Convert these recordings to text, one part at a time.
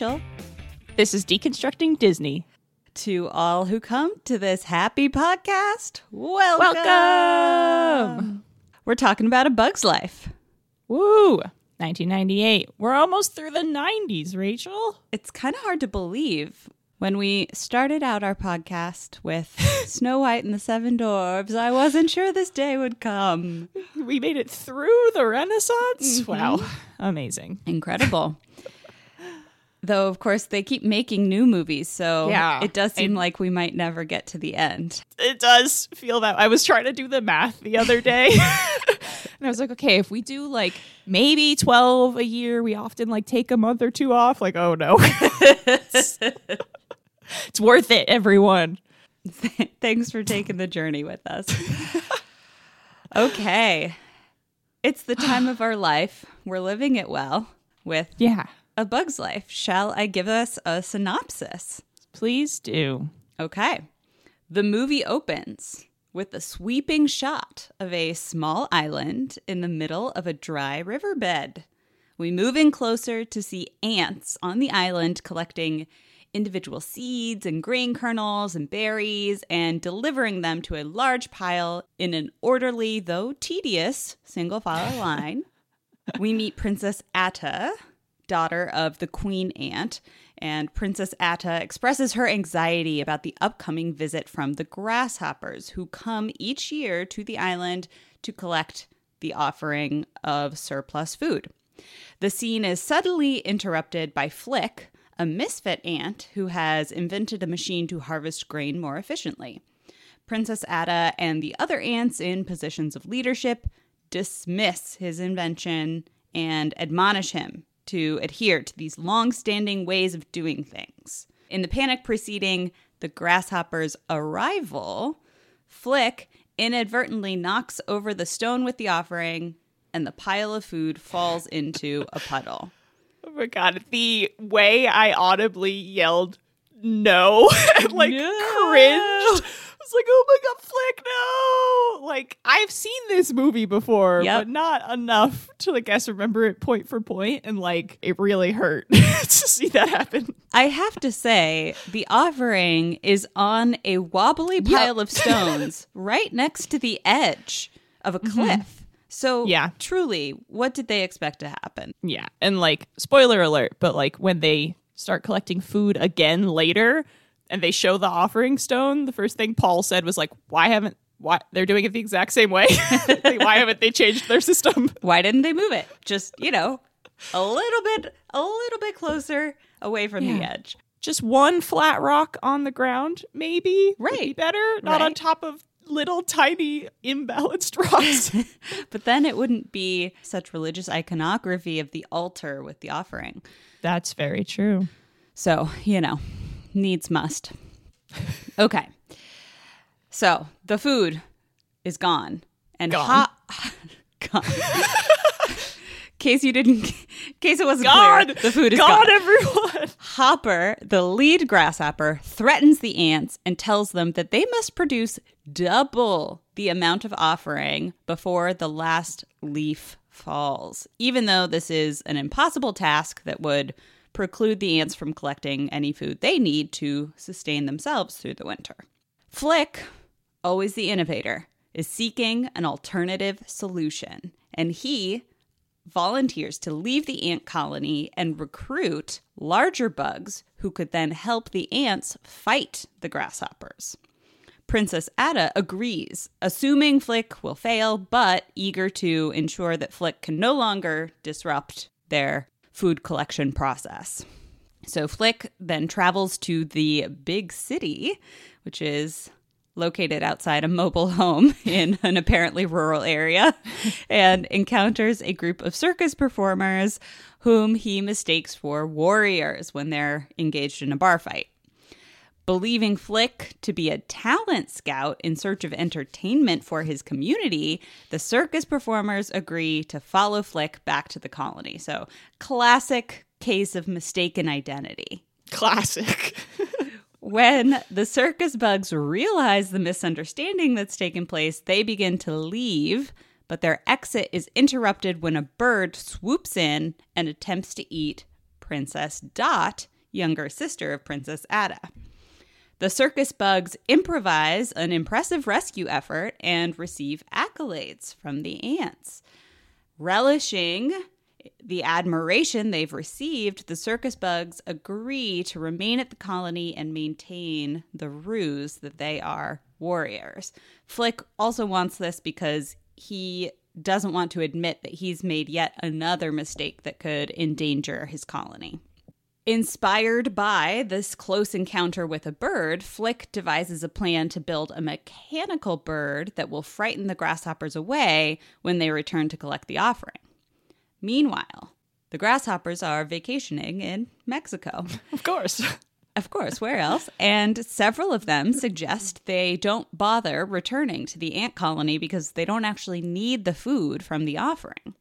Rachel. This is Deconstructing Disney. To all who come to this happy podcast, welcome. Welcome. We're talking about a bug's life. Woo! 1998. We're almost through the 90s, Rachel. It's kind of hard to believe. When we started out our podcast with Snow White and the Seven Dwarfs, I wasn't sure this day would come. We made it through the Renaissance. Mm-hmm. Wow. Amazing. Incredible. Though, of course, they keep making new movies, so Yeah. it does seem like we might never get to the end. It does feel that. I was trying to do the math the other day. and I was like, okay, if we do like maybe 12 a year, we often like take a month or two off. Like, oh no. it's, it's worth it, everyone. Thanks for taking the journey with us. okay. It's the time of our life. We're living it well with Yeah. A Bug's Life. Shall I give us a synopsis? Please do. Okay. The movie opens with a sweeping shot of a small island in the middle of a dry riverbed. We move in closer to see ants on the island collecting individual seeds and grain kernels and berries and delivering them to a large pile in an orderly, though tedious, single file line. we meet Princess Atta, daughter of the queen ant, and Princess Atta expresses her anxiety about the upcoming visit from the grasshoppers who come each year to the island to collect the offering of surplus food. The scene is suddenly interrupted by Flick, a misfit ant who has invented a machine to harvest grain more efficiently. Princess Atta and the other ants in positions of leadership dismiss his invention and admonish him to adhere to these long standing ways of doing things. In the panic preceding the grasshopper's arrival, Flick inadvertently knocks over the stone with the offering, and the pile of food falls into a puddle. Oh my god, the way I audibly yelled no and like No. cringed. Was like, oh my god, Flick, no! Like, I've seen this movie before, Yep. but not enough to, I guess, remember it point for point, and like, it really hurt to see that happen. I have to say, the offering is on a wobbly pile of stones right next to the edge of a mm-hmm. cliff. So, Yeah. truly, what did they expect to happen? Yeah, and like, spoiler alert, but like, when they start collecting food again later, and they show the offering stone, the first thing Paul said was like, why haven't, why, they're doing it the exact same way. Why haven't they changed their system? Why didn't they move it? Just, you know, a little bit, a little bit closer away from the edge. just one flat rock on the ground, maybe. would be Right. better. Not on top of little tiny imbalanced rocks. But then it wouldn't be such religious iconography of the altar with the offering. That's very true. So, you know, needs must. Okay. So the food is gone. And Gone. hot gone. in case you didn't in case it wasn't God, clear, the food is God, gone. everyone. Hopper, the lead grasshopper, threatens the ants and tells them that they must produce double the amount of offering before the last leaf falls, even though this is an impossible task that would preclude the ants from collecting any food they need to sustain themselves through the winter. Flick, always the innovator, is seeking an alternative solution, and he volunteers to leave the ant colony and recruit larger bugs who could then help the ants fight the grasshoppers. Princess Atta agrees, assuming Flick will fail, but eager to ensure that Flick can no longer disrupt their food collection process. So Flick then travels to the big city, which is located outside a mobile home in an apparently rural area, and encounters a group of circus performers whom he mistakes for warriors when they're engaged in a bar fight. Believing Flick to be a talent scout in search of entertainment for his community, the circus performers agree to follow Flick back to the colony. So, classic case of mistaken identity. Classic. When the circus bugs realize the misunderstanding that's taken place, they begin to leave, but their exit is interrupted when a bird swoops in and attempts to eat Princess Dot, younger sister of Princess Atta. The circus bugs improvise an impressive rescue effort and receive accolades from the ants. Relishing the admiration they've received, the circus bugs agree to remain at the colony and maintain the ruse that they are warriors. Flick also wants this because he doesn't want to admit that he's made yet another mistake that could endanger his colony. Inspired by this close encounter with a bird, Flick devises a plan to build a mechanical bird that will frighten the grasshoppers away when they return to collect the offering. Meanwhile, the grasshoppers are vacationing in Mexico. Of course. Of course, where else? And several of them suggest they don't bother returning to the ant colony because they don't actually need the food from the offering.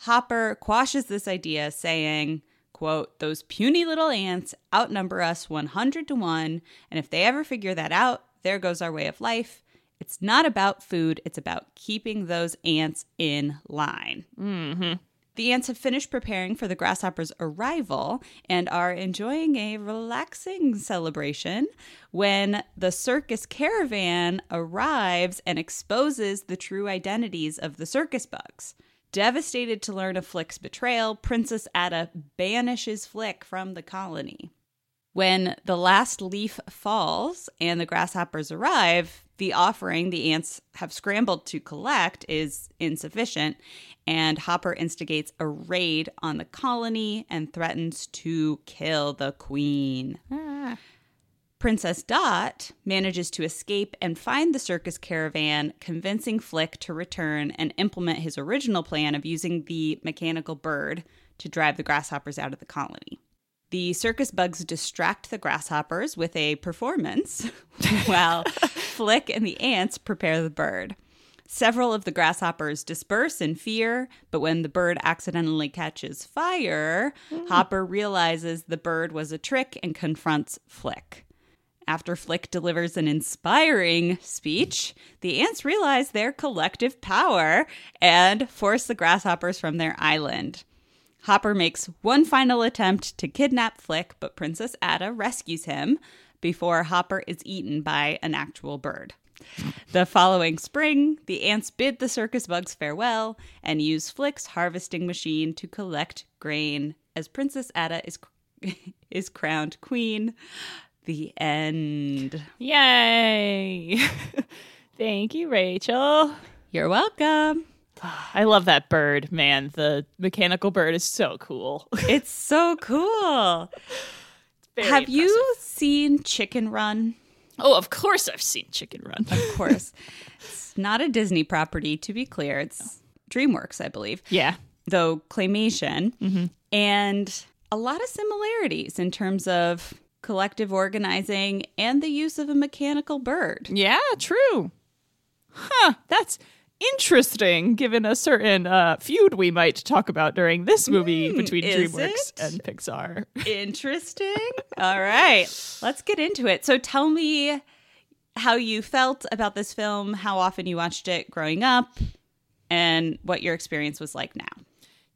Hopper quashes this idea, saying, quote, those puny little ants outnumber us 100 to 1, and if they ever figure that out, there goes our way of life. It's not about food, it's about keeping those ants in line. Mm-hmm. The ants have finished preparing for the grasshoppers' arrival and are enjoying a relaxing celebration when the circus caravan arrives and exposes the true identities of the circus bugs. Devastated to learn of Flick's betrayal, Princess Atta banishes Flick from the colony. When the last leaf falls and the grasshoppers arrive, the offering the ants have scrambled to collect is insufficient, and Hopper instigates a raid on the colony and threatens to kill the queen. Ah. Princess Dot manages to escape and find the circus caravan, convincing Flick to return and implement his original plan of using the mechanical bird to drive the grasshoppers out of the colony. The circus bugs distract the grasshoppers with a performance while Flick and the ants prepare the bird. Several of the grasshoppers disperse in fear, but when the bird accidentally catches fire, hmm. Hopper realizes the bird was a trick and confronts Flick. After Flick delivers an inspiring speech, the ants realize their collective power and force the grasshoppers from their island. Hopper makes one final attempt to kidnap Flick, but Princess Atta rescues him before Hopper is eaten by an actual bird. The following spring, the ants bid the circus bugs farewell and use Flick's harvesting machine to collect grain as Princess Atta is is crowned queen. The end. Yay. Thank you, Rachel. You're welcome. I love that bird, man. The mechanical bird is so cool. It's so cool. Very Have you seen Chicken Run? Oh, of course I've seen Chicken Run. Of course. it's not a Disney property, to be clear. It's DreamWorks, I believe, yeah. though claymation. Mm-hmm. And a lot of similarities in terms of collective organizing and the use of a mechanical bird. Yeah, true. Huh, that's interesting given a certain uh, feud we might talk about during this movie between DreamWorks it? and Pixar. Interesting. All right, let's get into it. So tell me how you felt about this film, how often you watched it growing up, and what your experience was like now.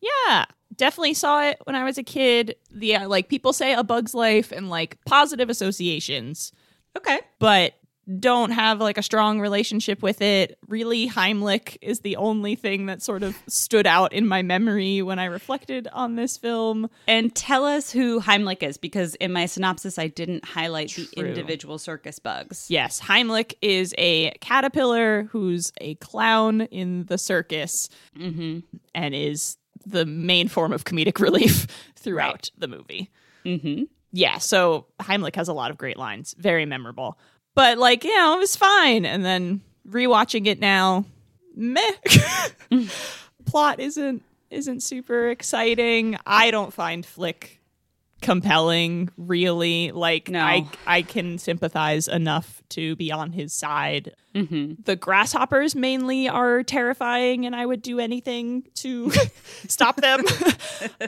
Yeah, definitely saw it when I was a kid. The uh, like people say a bug's life and like positive associations, Okay. but don't have like a strong relationship with it. Really, Heimlich is the only thing that sort of stood out in my memory when I reflected on this film. And tell us who Heimlich is, because in my synopsis, I didn't highlight the individual circus bugs. Yes, Heimlich is a caterpillar who's a clown in the circus Mm-hmm. and is the main form of comedic relief throughout Right. the movie. Mm-hmm. Yeah, so Heimlich has a lot of great lines, very memorable. But like, you know, it was fine. And then rewatching it now, meh. Plot isn't isn't super exciting. I don't find Flick compelling, really. Like No. I I can sympathize enough to be on his side. Mm-hmm. The grasshoppers mainly are terrifying and I would do anything to stop them.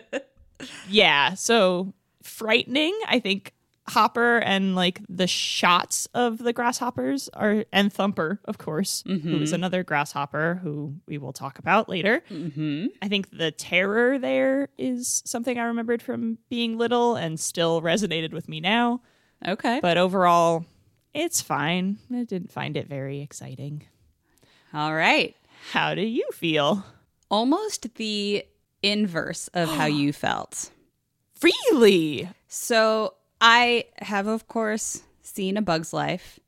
yeah, so frightening. I think Hopper and like the shots of the grasshoppers are and Thumper, of course, who is another grasshopper who we will talk about later. Mm-hmm. I think the terror there is something I remembered from being little and still resonated with me now. Okay. But overall, it's fine. I didn't find it very exciting. All right. How do you feel? Almost the inverse of how you felt. Really? So I have, of course, seen A Bug's Life.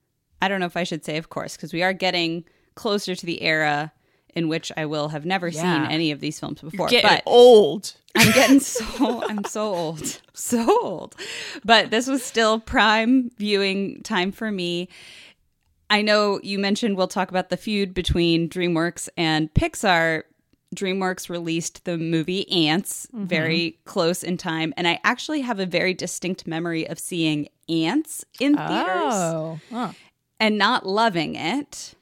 I don't know if I should say, of course, because we are getting closer to the era in which I will have never Yeah. seen any of these films before. Getting but old. I'm getting so I'm so old. So old. But this was still prime viewing time for me. I know you mentioned we'll talk about the feud between DreamWorks and Pixar. DreamWorks released the movie Ants very close in time, and I actually have a very distinct memory of seeing Ants in theaters Huh. and not loving it.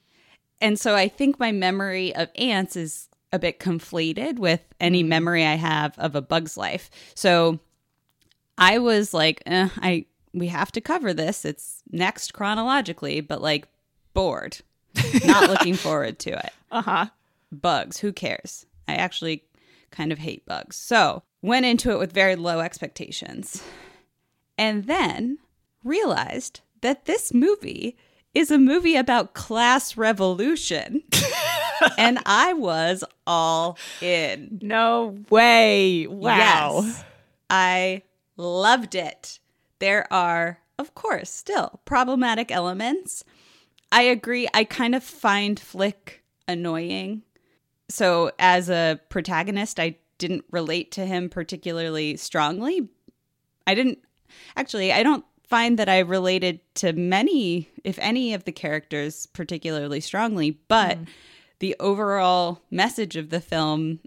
And so I think my memory of ants is a bit conflated with any memory I have of a bug's life. So I was like, eh, I we have to cover this. It's next chronologically, but like bored. Not looking forward to it. Uh huh. Bugs, who cares? I actually kind of hate bugs. So, went into it with very low expectations. And then realized that this movie is a movie about class revolution. and I was all in. No way. Wow. Yes. I loved it. There are, of course, still problematic elements. I agree. I kind of find Flick annoying. So, as a protagonist, I didn't relate to him particularly strongly. I didn't actually, I don't find that I related to many, if any, of the characters particularly strongly, but mm-hmm. the overall message of the film,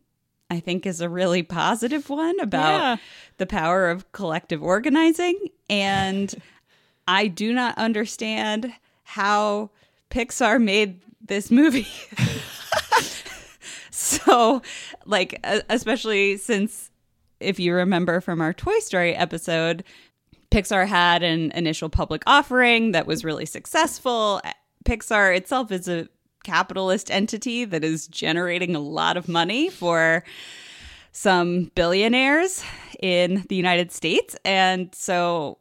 I think, is a really positive one about Yeah. the power of collective organizing. And I do not understand how Pixar made this movie. so, like, especially since if you remember from our Toy Story episode, Pixar had an initial public offering that was really successful. Pixar itself is a capitalist entity that is generating a lot of money for some billionaires in the United States. And so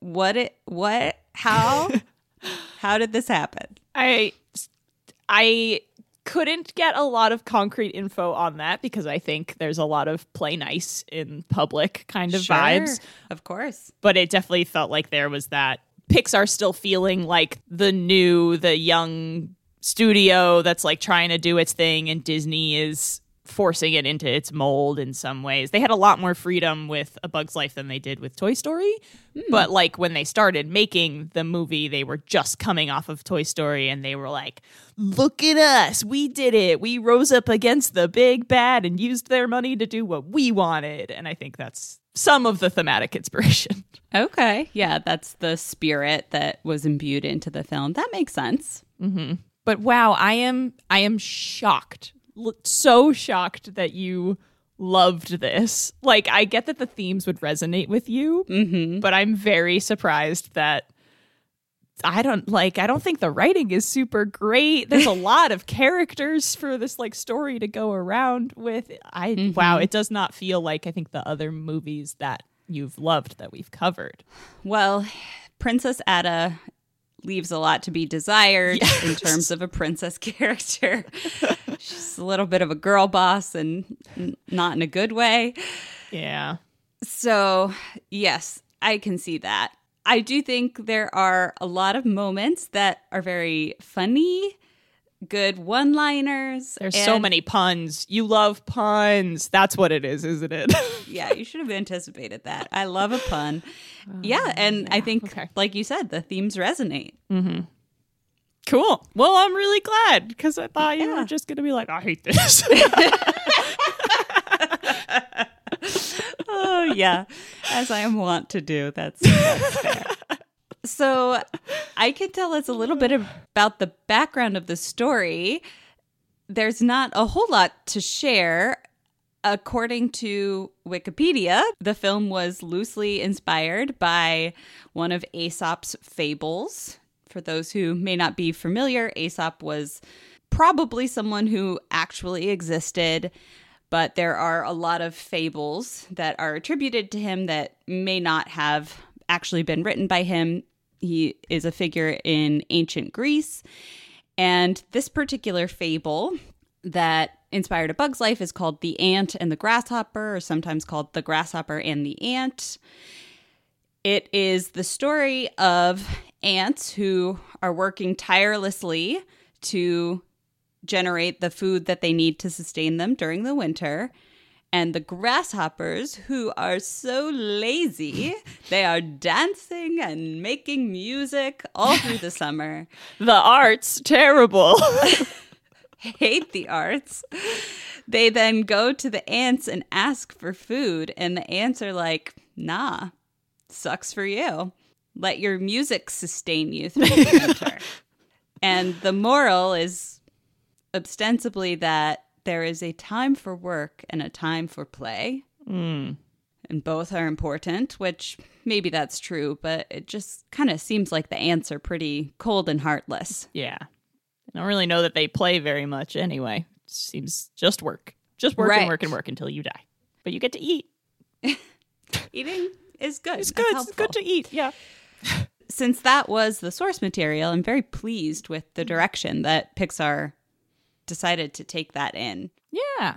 what it what how how did this happen? I I couldn't get a lot of concrete info on that because I think there's a lot of play nice in public kind of vibes. Of course. But it definitely felt like there was that Pixar still feeling like the new, the young studio that's like trying to do its thing and Disney is forcing it into its mold in some ways. They had a lot more freedom with A Bug's Life than they did with Toy Story. Hmm. But like when they started making the movie, they were just coming off of Toy Story and they were like, look at us. We did it. We rose up against the big bad and used their money to do what we wanted. And I think that's some of the thematic inspiration. Okay. Yeah, that's the spirit that was imbued into the film. That makes sense. Mm-hmm. But wow, I am I am shocked. So shocked that you loved this. Like I get that the themes would resonate with you, Mm-hmm. but I'm very surprised that I don't like I don't think the writing is super great. There's a lot of characters for this like story to go around with. I wow, it does not feel like I think the other movies that you've loved that we've covered. Well, Princess Atta leaves a lot to be desired in terms of a princess character. She's a little bit of a girl boss and n- not in a good way. Yeah. So, yes, I can see that. I do think there are a lot of moments that are very funny, good one liners. There's so many puns. You love puns. That's what it is, isn't it? yeah, you should have anticipated that. I love a pun. Oh, yeah, and I think, okay. like you said, the themes resonate. Mm-hmm. Cool. Well, I'm really glad because I thought you Yeah. were just going to be like, I hate this. oh yeah as i am wont to do that's, that's fair so i can tell us a little bit about the background of the story there's not a whole lot to share According to Wikipedia, the film was loosely inspired by one of Aesop's fables. For those who may not be familiar, Aesop was probably someone who actually existed, but there are a lot of fables that are attributed to him that may not have actually been written by him. He is a figure in ancient Greece. And this particular fable that inspired a bug's life is called The Ant and the Grasshopper, or sometimes called The Grasshopper and the Ant. It is the story of ants who are working tirelessly to generate the food that they need to sustain them during the winter. And the grasshoppers, who are so lazy, they are dancing and making music all through the summer. The art's terrible. hate the arts. They then go to the ants and ask for food, and the ants are like, nah, sucks for you. Let your music sustain you through the winter. and the moral is ostensibly that there is a time for work and a time for play. Mm. And both are important, which maybe that's true, but it just kind of seems like the ants are pretty cold and heartless. Yeah. I don't really know that they play very much anyway. It seems just work. Just work Right. and work and work until you die. But you get to eat. Eating is good. It's good. It's helpful. good to eat. Yeah. Since that was the source material, I'm very pleased with the direction that Pixar decided to take that in. Yeah.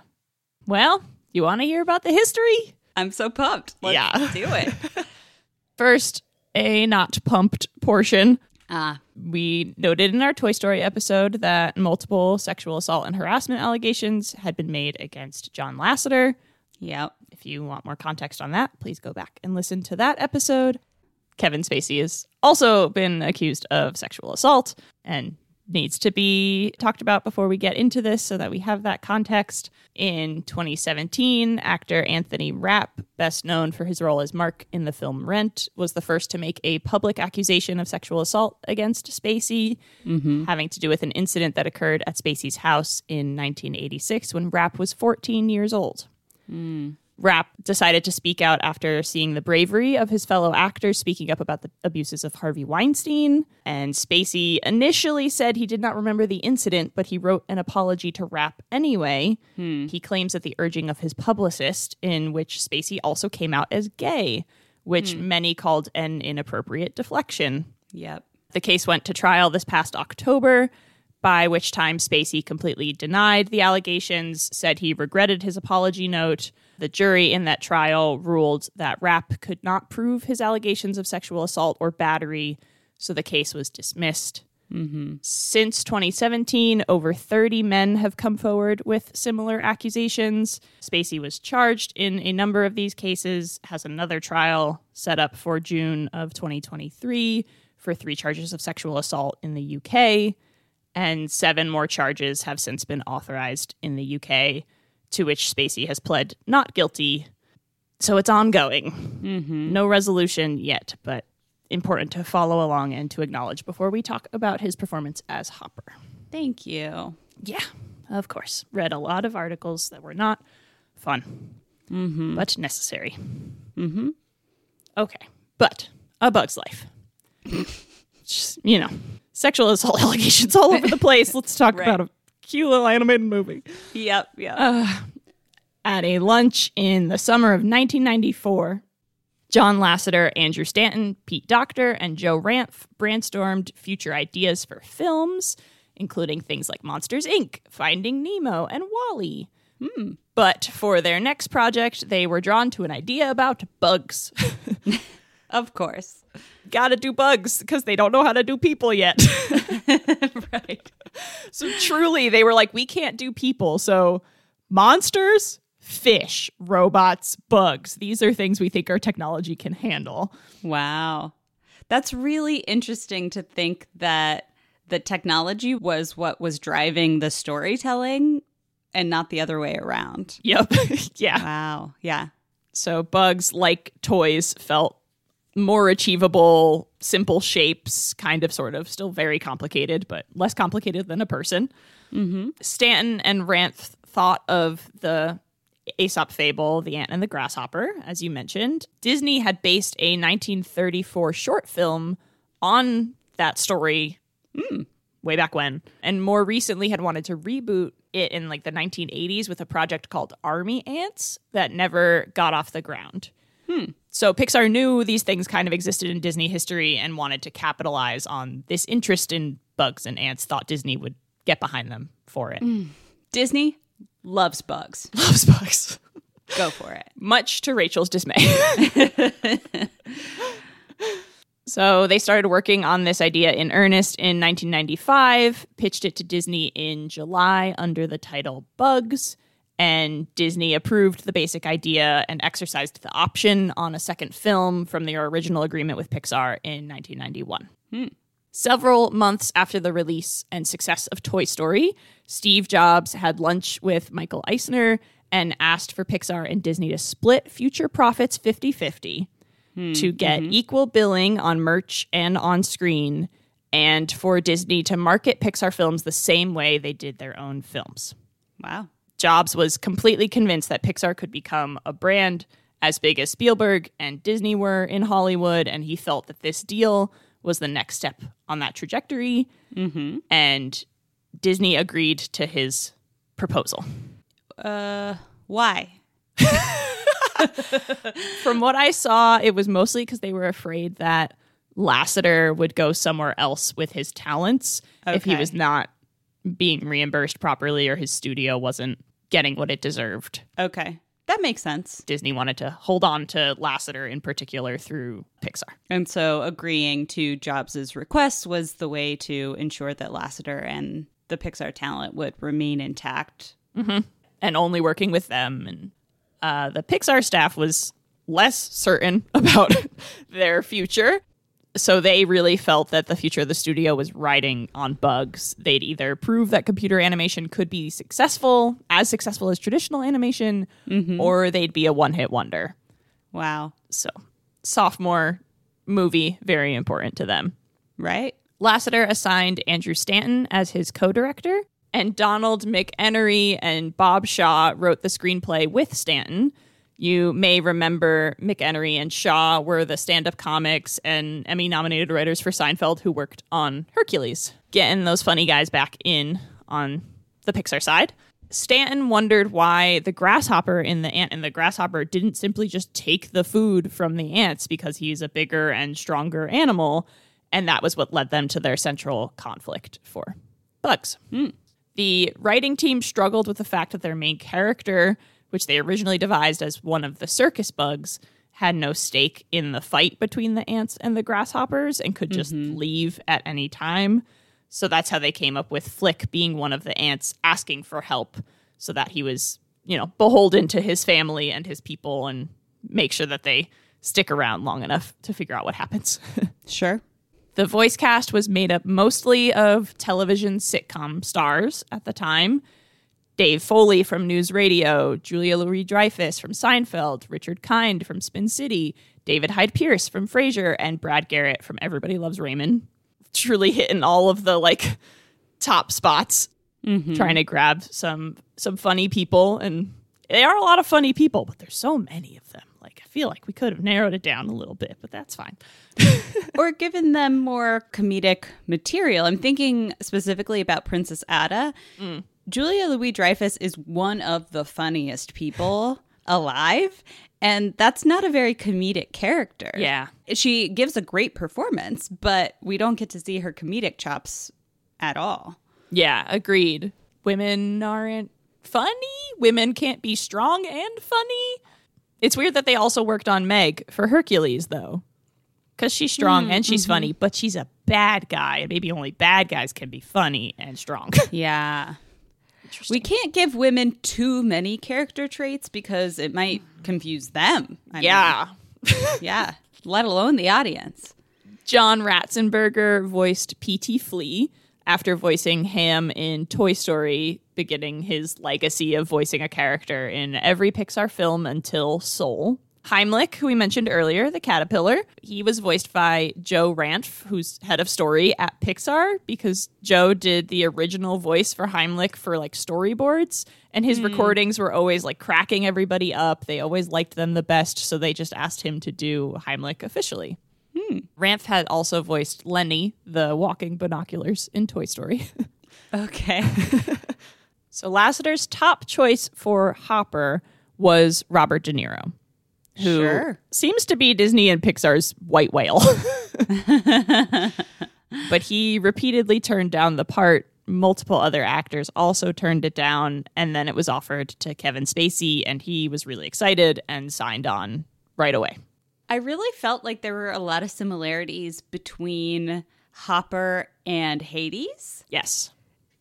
Well, you want to hear about the history? I'm so pumped. Let's Yeah. do it. First, a not pumped portion. Ah, We noted in our Toy Story episode that multiple sexual assault and harassment allegations had been made against John Lasseter. yep. If you want more context on that, please go back and listen to that episode. Kevin Spacey has also been accused of sexual assault and needs to be talked about before we get into this so that we have that context. In 2017, actor Anthony Rapp, best known for his role as Mark in the film Rent, was the first to make a public accusation of sexual assault against Spacey, mm-hmm. having to do with an incident that occurred at Spacey's house in 1986 when Rapp was 14 years old. Hmm. Rapp decided to speak out after seeing the bravery of his fellow actors speaking up about the abuses of Harvey Weinstein. And Spacey initially said he did not remember the incident, but he wrote an apology to Rapp anyway. Hmm. He claims at the urging of his publicist, in which Spacey also came out as gay, which hmm. many called an inappropriate deflection. Yep. The case went to trial this past October, by which time Spacey completely denied the allegations, said he regretted his apology note. The jury in that trial ruled that Rapp could not prove his allegations of sexual assault or battery, so the case was dismissed. Mm-hmm. Since 2017, over 30 men have come forward with similar accusations. Spacey was charged in a number of these cases, has another trial set up for June of 2023 for three charges of sexual assault in the UK, and seven more charges have since been authorized in the UK, to which Spacey has pled not guilty. So it's ongoing. No resolution yet, but important to follow along and to acknowledge before we talk about his performance as Hopper. Thank you. Yeah, of course. Read a lot of articles that were not fun, mm-hmm. but necessary. Mm-hmm. Okay, but A Bug's Life. Just, you know, sexual assault allegations all over the place. Let's talk Right. about cute little animated movie. Yep. Yep. Uh, at a lunch in the summer of 1994, John Lasseter, Andrew Stanton, Pete Docter, and Joe Ranft brainstormed future ideas for films, including things like Monsters Inc., Finding Nemo, and WALL-E. Hmm. But for their next project, they were drawn to an idea about bugs. of course. Gotta do bugs because they don't know how to do people yet. right. So truly, they were like, we can't do people. So monsters, fish, robots, bugs. These are things we think our technology can handle. Wow. That's really interesting to think that the technology was what was driving the storytelling and not the other way around. Yep. yeah. Wow. Yeah. So bugs, like toys, felt more achievable, simple shapes, kind of, sort of, still very complicated, but less complicated than a person. Mm-hmm. Stanton and Ranft thought of the Aesop fable, The Ant and the Grasshopper, as you mentioned. Disney had based a 1934 short film on that story hmm. way back when, and more recently had wanted to reboot it in like the 1980s with a project called Army Ants that never got off the ground. Hmm. So Pixar knew these things kind of existed in Disney history and wanted to capitalize on this interest in bugs and ants, thought Disney would get behind them for it. Hmm. Disney loves bugs. Loves bugs. Go for it. much to Rachel's dismay. so they started working on this idea in earnest in 1995, pitched it to Disney in July under the title Bugs, and Disney approved the basic idea and exercised the option on a second film from their original agreement with Pixar in 1991. Hmm. Several months after the release and success of Toy Story, Steve Jobs had lunch with Michael Eisner and asked for Pixar and Disney to split future profits 50 50 hmm. to get mm-hmm. equal billing on merch and on screen, and for Disney to market Pixar films the same way they did their own films. Wow. Jobs was completely convinced that Pixar could become a brand as big as Spielberg and Disney were in Hollywood, and he felt that this deal was the next step on that trajectory. And Disney agreed to his proposal. Uh, why? From what I saw, it was mostly because they were afraid that Lasseter would go somewhere else with his talents if he was not being reimbursed properly or his studio wasn't getting what it deserved. Okay. That makes sense. Disney wanted to hold on to Lasseter in particular through Pixar. And so agreeing to Jobs's request was the way to ensure that Lasseter and the Pixar talent would remain intact. and only working with them. And uh, the Pixar staff was less certain about their future. So they really felt that the future of the studio was riding on bugs. They'd either prove that computer animation could be successful, as successful as traditional animation, mm-hmm. or they'd be a one hit wonder. Wow. So, sophomore movie, very important to them. Right? Lasseter assigned Andrew Stanton as his co director, and Donald McEnery and Bob Shaw wrote the screenplay with Stanton. You may remember McEnery and Shaw were the stand up comics and Emmy nominated writers for Seinfeld who worked on Hercules, getting those funny guys back in on the Pixar side. Stanton wondered why the grasshopper in the ant and the grasshopper didn't simply just take the food from the ants because he's a bigger and stronger animal. And that was what led them to their central conflict for bugs. Hmm. The writing team struggled with the fact that their main character, which they originally devised as one of the circus bugs, had no stake in the fight between the ants and the grasshoppers and could just mm-hmm. leave at any time. So that's how they came up with Flick being one of the ants asking for help so that he was, you know, beholden to his family and his people and make sure that they stick around long enough to figure out what happens. Sure. The voice cast was made up mostly of television sitcom stars at the time. Dave Foley from News Radio, Julia Louis Dreyfus from Seinfeld, Richard Kind from Spin City, David Hyde Pierce from Frasier, and Brad Garrett from Everybody Loves Raymond. Truly hitting all of the like top spots, mm-hmm. trying to grab some some funny people, and they are a lot of funny people, but there's so many of them. Like I feel like we could have narrowed it down a little bit, but that's fine. or given them more comedic material. I'm thinking specifically about Princess Atta. Mm. Julia Louis Dreyfus is one of the funniest people alive, and that's not a very comedic character. Yeah. She gives a great performance, but we don't get to see her comedic chops at all. Yeah, agreed. Women aren't funny. Women can't be strong and funny. It's weird that they also worked on Meg for Hercules, though. Because she's strong hmm, and she's mm-hmm. funny, but she's a bad guy. And maybe only bad guys can be funny and strong. Yeah. We can't give women too many character traits because it might confuse them. I mean, yeah. yeah. Let alone the audience. John Ratzenberger voiced P.T. Flea after voicing Ham in Toy Story, beginning his legacy of voicing a character in every Pixar film until Soul. Heimlich, who we mentioned earlier, the caterpillar, he was voiced by Joe Ranft, who's head of story at Pixar, because Joe did the original voice for Heimlich for like storyboards, and his hmm. recordings were always like cracking everybody up. They always liked them the best, so they just asked him to do Heimlich officially. Hmm. Ranft had also voiced Lenny, the walking binoculars in Toy Story. Okay. So Lasseter's top choice for Hopper was Robert De Niro, who Sure. seems to be Disney and Pixar's white whale. but he repeatedly turned down the part. Multiple other actors also turned it down, and then it was offered to Kevin Spacey, and he was really excited and signed on right away. I really felt like there were a lot of similarities between Hopper and Hades. Yes.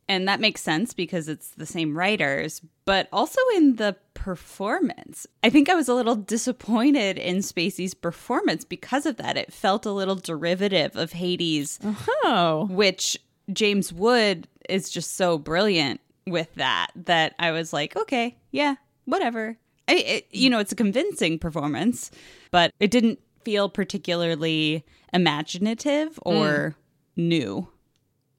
And that makes sense because it's the same writers, but also in the performance. I think I was a little disappointed in Spacey's performance because of that. It felt a little derivative of Hades, Oh. which James Wood is just so brilliant with that that I was like, okay, yeah, whatever. I, it, you know, it's a convincing performance, but it didn't feel particularly imaginative or mm. new.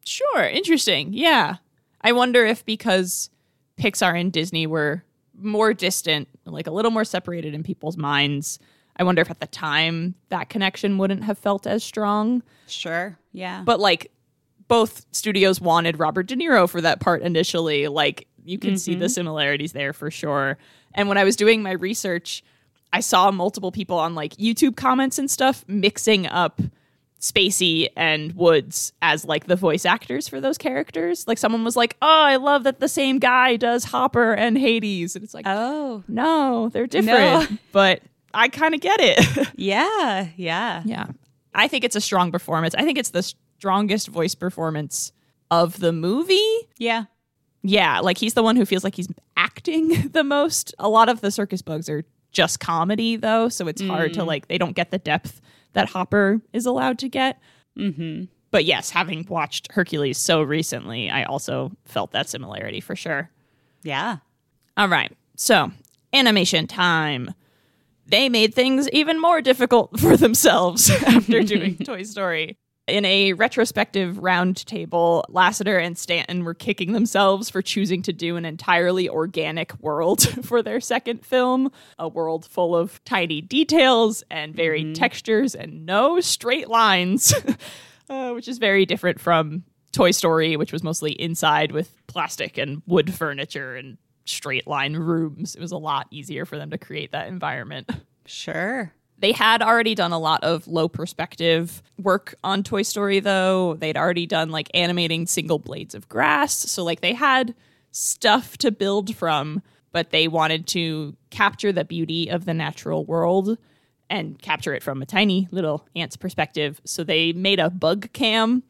Sure, interesting. Yeah. I wonder if because Pixar and Disney were more distant, like a little more separated in people's minds, I wonder if at the time that connection wouldn't have felt as strong. Sure. Yeah. But like both studios wanted Robert De Niro for that part initially. Like you can see the mm-hmm. similarities there for sure. And when I was doing my research, I saw multiple people on like YouTube comments and stuff mixing up Spacey and Woods as like the voice actors for those characters. Like someone was like, "Oh, I love that the same guy does Hopper and Hades." And it's like, oh, "No, they're different." But I kind of get it. yeah. Yeah. Yeah. I think it's a strong performance. I think it's the strongest voice performance of the movie. Yeah. Yeah, like he's the one who feels like he's acting the most. A lot of the circus bugs are just comedy though, so it's hard to mm. like they don't get the depth that Hopper is allowed to get. Mm-hmm. But yes, having watched Hercules so recently, I also felt that similarity for sure. Yeah. All right. So, animation time. They made things even more difficult for themselves after doing Toy Story. In a retrospective roundtable, Lasseter and Stanton were kicking themselves for choosing to do an entirely organic world for their second film, a world full of tiny details and varied textures and no straight lines, uh, which is very different from Toy Story, which was mostly inside with plastic and wood furniture and straight line rooms. It was a lot easier for them to create that environment. Sure. They had already done a lot of low perspective work on Toy Story, though. They'd already done like animating single blades of grass. So, like, they had stuff to build from, but they wanted to capture the beauty of the natural world and capture it from a tiny little ant's perspective. So, they made a bug cam.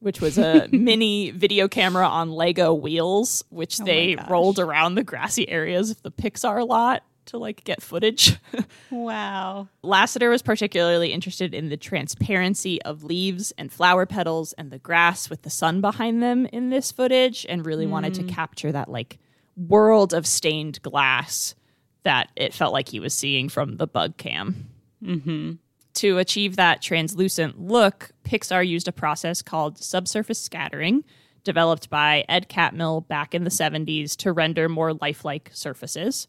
Which was a mini video camera on Lego wheels, which oh they rolled around the grassy areas of the Pixar lot to like get footage. Wow. Lasseter was particularly interested in the transparency of leaves and flower petals and the grass with the sun behind them in this footage and really wanted to mm. capture that like world of stained glass that it felt like he was seeing from the bug cam. Mm-hmm. To achieve that translucent look, Pixar used a process called subsurface scattering, developed by Ed Catmull back in the 70s to render more lifelike surfaces.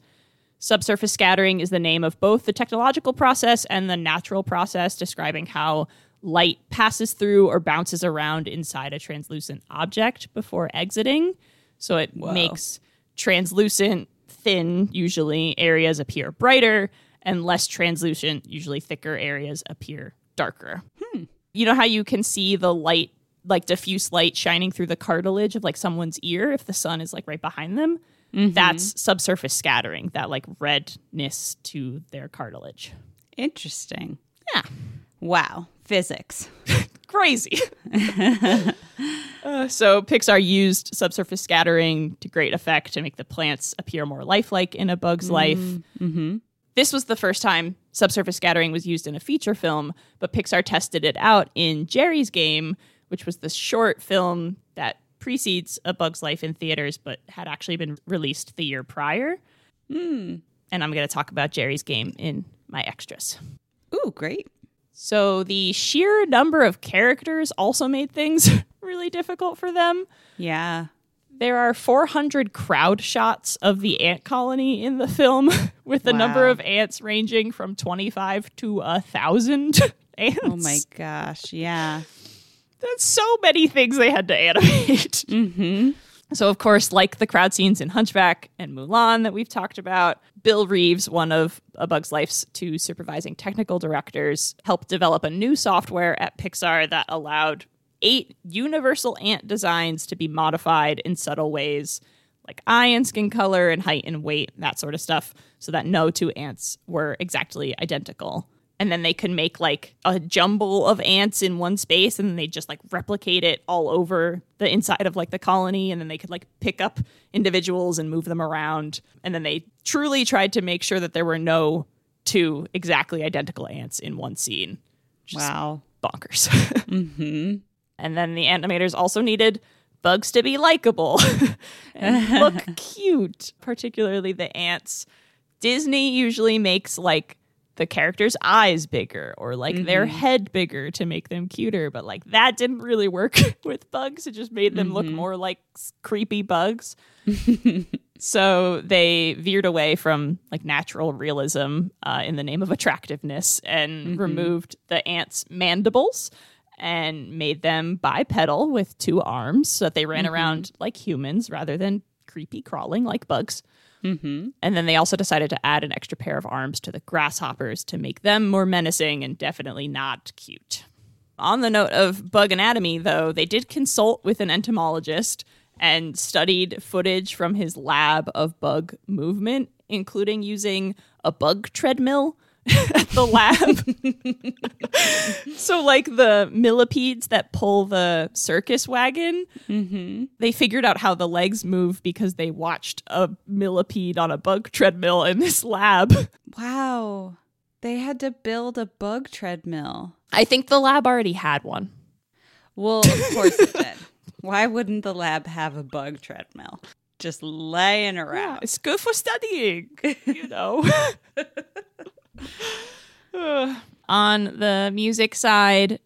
Subsurface scattering is the name of both the technological process and the natural process describing how light passes through or bounces around inside a translucent object before exiting. So it makes translucent, thin, usually areas appear brighter, and less translucent, usually thicker areas appear darker. Hmm. You know how you can see the light, like diffuse light shining through the cartilage of like someone's ear if the sun is like right behind them? That's mm-hmm. subsurface scattering, that like redness to their cartilage. Interesting. Yeah. Wow. Physics. Crazy. Uh, so Pixar used subsurface scattering to great effect to make the plants appear more lifelike in a bug's mm-hmm. life. Mm-hmm. This was the first time subsurface scattering was used in a feature film, but Pixar tested it out in Geri's Game, which was the short film precedes A Bug's Life in theaters, but had actually been released the year prior. Hmm. And I'm going to talk about Geri's Game in my extras. Ooh, great. So the sheer number of characters also made things really difficult for them. Yeah. There are 400 crowd shots of the ant colony in the film, with the number of ants ranging from 25 to a thousand ants. Oh my gosh. Yeah. That's so many things they had to animate. Mm-hmm. So, of course, like the crowd scenes in Hunchback and Mulan that we've talked about, Bill Reeves, one of A Bug's Life's two supervising technical directors, helped develop a new software at Pixar that allowed eight universal ant designs to be modified in subtle ways, like eye and skin color and height and weight, that sort of stuff, so that no two ants were exactly identical and then they could make like a jumble of ants in one space and then they just like replicate it all over the inside of like the colony and then they could like pick up individuals and move them around and then they truly tried to make sure that there were no two exactly identical ants in one scene Just Wow. bonkers Mm-hmm. and then the animators also needed bugs to be likable and look cute, particularly the ants. Disney usually makes like the characters' eyes bigger or like their mm-hmm. head bigger to make them cuter, but like that didn't really work with bugs. It just made them look mm-hmm. more like creepy bugs. so they veered away from like natural realism uh, in the name of attractiveness and mm-hmm. removed the ants' mandibles and made them bipedal with two arms so that they ran around like humans rather than creepy crawling like bugs. Mm-hmm. And then they also decided to add an extra pair of arms to the grasshoppers to make them more menacing and definitely not cute. On the note of bug anatomy, though, they did consult with an entomologist and studied footage from his lab of bug movement, including using a bug treadmill at the lab. so, like the millipedes that pull the circus wagon, Mm-hmm. they figured out how the legs move because they watched a millipede on a bug treadmill in this lab. Wow. They had to build a bug treadmill. I think the lab already had one. Well, of course it did. Why wouldn't the lab have a bug treadmill? Just laying around. It's good for studying, you know. On the music side,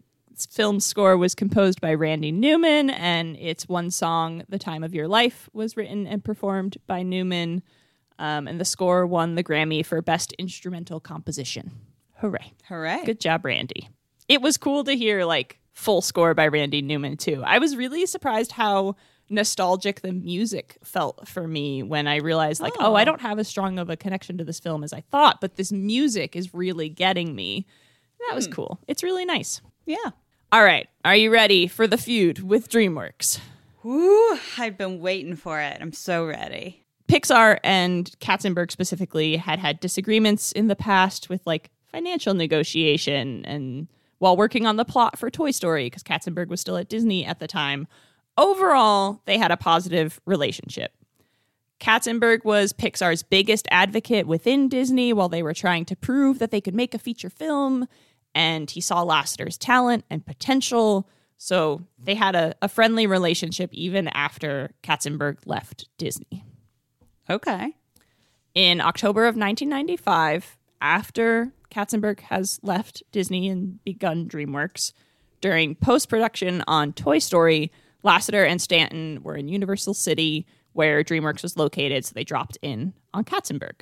film score was composed by Randy Newman, and its one song, "The Time of Your Life," was written and performed by Newman. Um, and the score won the Grammy for Best Instrumental Composition. Hooray! Hooray. Good job, Randy. It was cool to hear like full score by Randy Newman too. I was really surprised how nostalgic the music felt for me when I realized like, oh, I oh. don't have as strong of a connection to this film as I thought, but this music is really getting me. That was hmm. cool. It's really nice. Yeah. All right, are you ready for the feud with DreamWorks? Woo, I've been waiting for it. I'm so ready. Pixar and Katzenberg specifically had had disagreements in the past with like financial negotiation and while working on the plot for Toy Story because Katzenberg was still at Disney at the time. Overall, they had a positive relationship. Katzenberg was Pixar's biggest advocate within Disney while they were trying to prove that they could make a feature film, and he saw Lasseter's talent and potential. So they had a, a friendly relationship even after Katzenberg left Disney. Okay. In October of 1995, after Katzenberg has left Disney and begun DreamWorks, during post production on Toy Story, Lasseter and Stanton were in Universal City, where DreamWorks was located, so they dropped in on Katzenberg.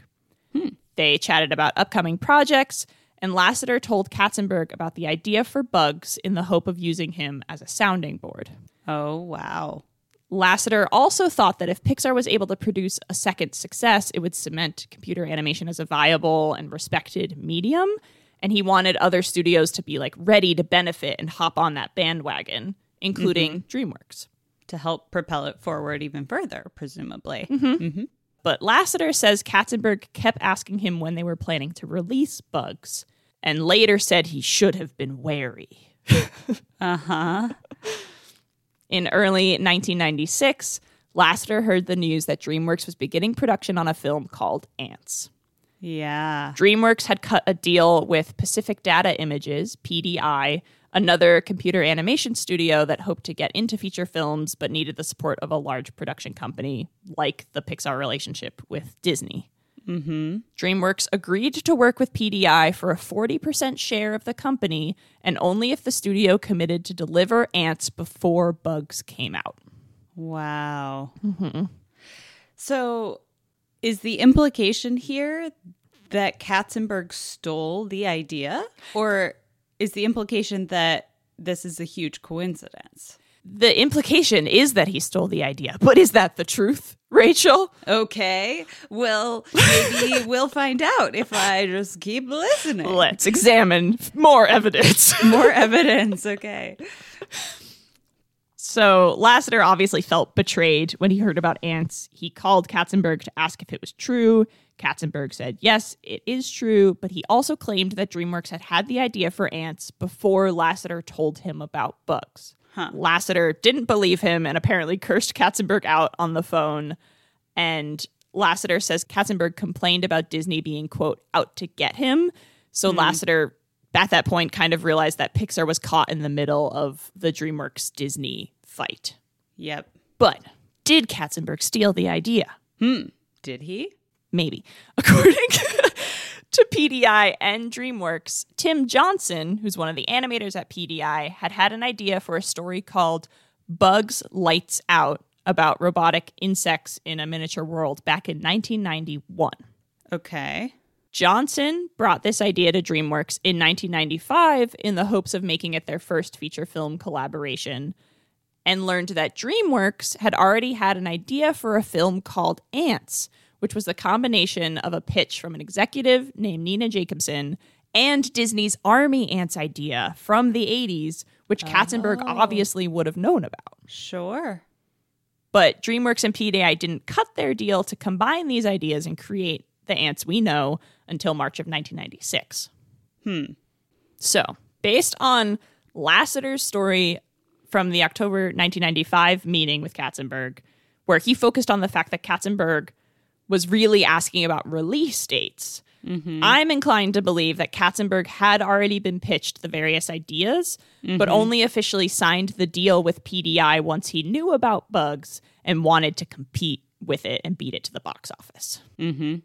Hmm. They chatted about upcoming projects, and Lasseter told Katzenberg about the idea for Bugs in the hope of using him as a sounding board. Oh, wow. Lasseter also thought that if Pixar was able to produce a second success, it would cement computer animation as a viable and respected medium. And he wanted other studios to be like ready to benefit and hop on that bandwagon, including mm-hmm. DreamWorks. To help propel it forward even further, presumably. Mm-hmm. Mm-hmm. But Lasseter says Katzenberg kept asking him when they were planning to release Bugs, and later said he should have been wary. Uh huh. In early 1996, Lasseter heard the news that DreamWorks was beginning production on a film called Ants. Yeah. DreamWorks had cut a deal with Pacific Data Images, PDI, another computer animation studio that hoped to get into feature films but needed the support of a large production company like the Pixar relationship with Disney. Mm-hmm. DreamWorks agreed to work with PDI for a 40% share of the company, and only if the studio committed to deliver ants before Bugs came out. Wow. Mm-hmm. So, is the implication here that Katzenberg stole the idea? Or is the implication that this is a huge coincidence? The implication is that he stole the idea, but is that the truth, Rachel? Okay. Well, maybe we'll find out if I just keep listening. Let's examine more evidence. more evidence. Okay. So Lasseter obviously felt betrayed when he heard about ants. He called Katzenberg to ask if it was true. Katzenberg said, yes, it is true, but he also claimed that DreamWorks had had the idea for ants before Lasseter told him about bugs. Huh. Lasseter didn't believe him and apparently cursed Katzenberg out on the phone. And Lasseter says Katzenberg complained about Disney being, quote, out to get him. So mm. Lasseter at that point kind of realized that Pixar was caught in the middle of the DreamWorks Disney fight. Yep. But did Katzenberg steal the idea? Hmm. Did he? Maybe. According to PDI and DreamWorks, Tim Johnson, who's one of the animators at PDI, had had an idea for a story called Bugs Lights Out about robotic insects in a miniature world back in 1991. Okay. Johnson brought this idea to DreamWorks in 1995 in the hopes of making it their first feature film collaboration and learned that DreamWorks had already had an idea for a film called Ants, which was the combination of a pitch from an executive named Nina Jacobson and Disney's Army Ants idea from the 80s, which oh. Katzenberg obviously would have known about. Sure. But DreamWorks and PDI didn't cut their deal to combine these ideas and create the ants we know until March of 1996. Hmm. So, based on Lasseter's story from the October 1995 meeting with Katzenberg, where he focused on the fact that Katzenberg was really asking about release dates. Mm-hmm. I'm inclined to believe that Katzenberg had already been pitched the various ideas, mm-hmm. but only officially signed the deal with PDI once he knew about bugs and wanted to compete with it and beat it to the box office. Mm-hmm.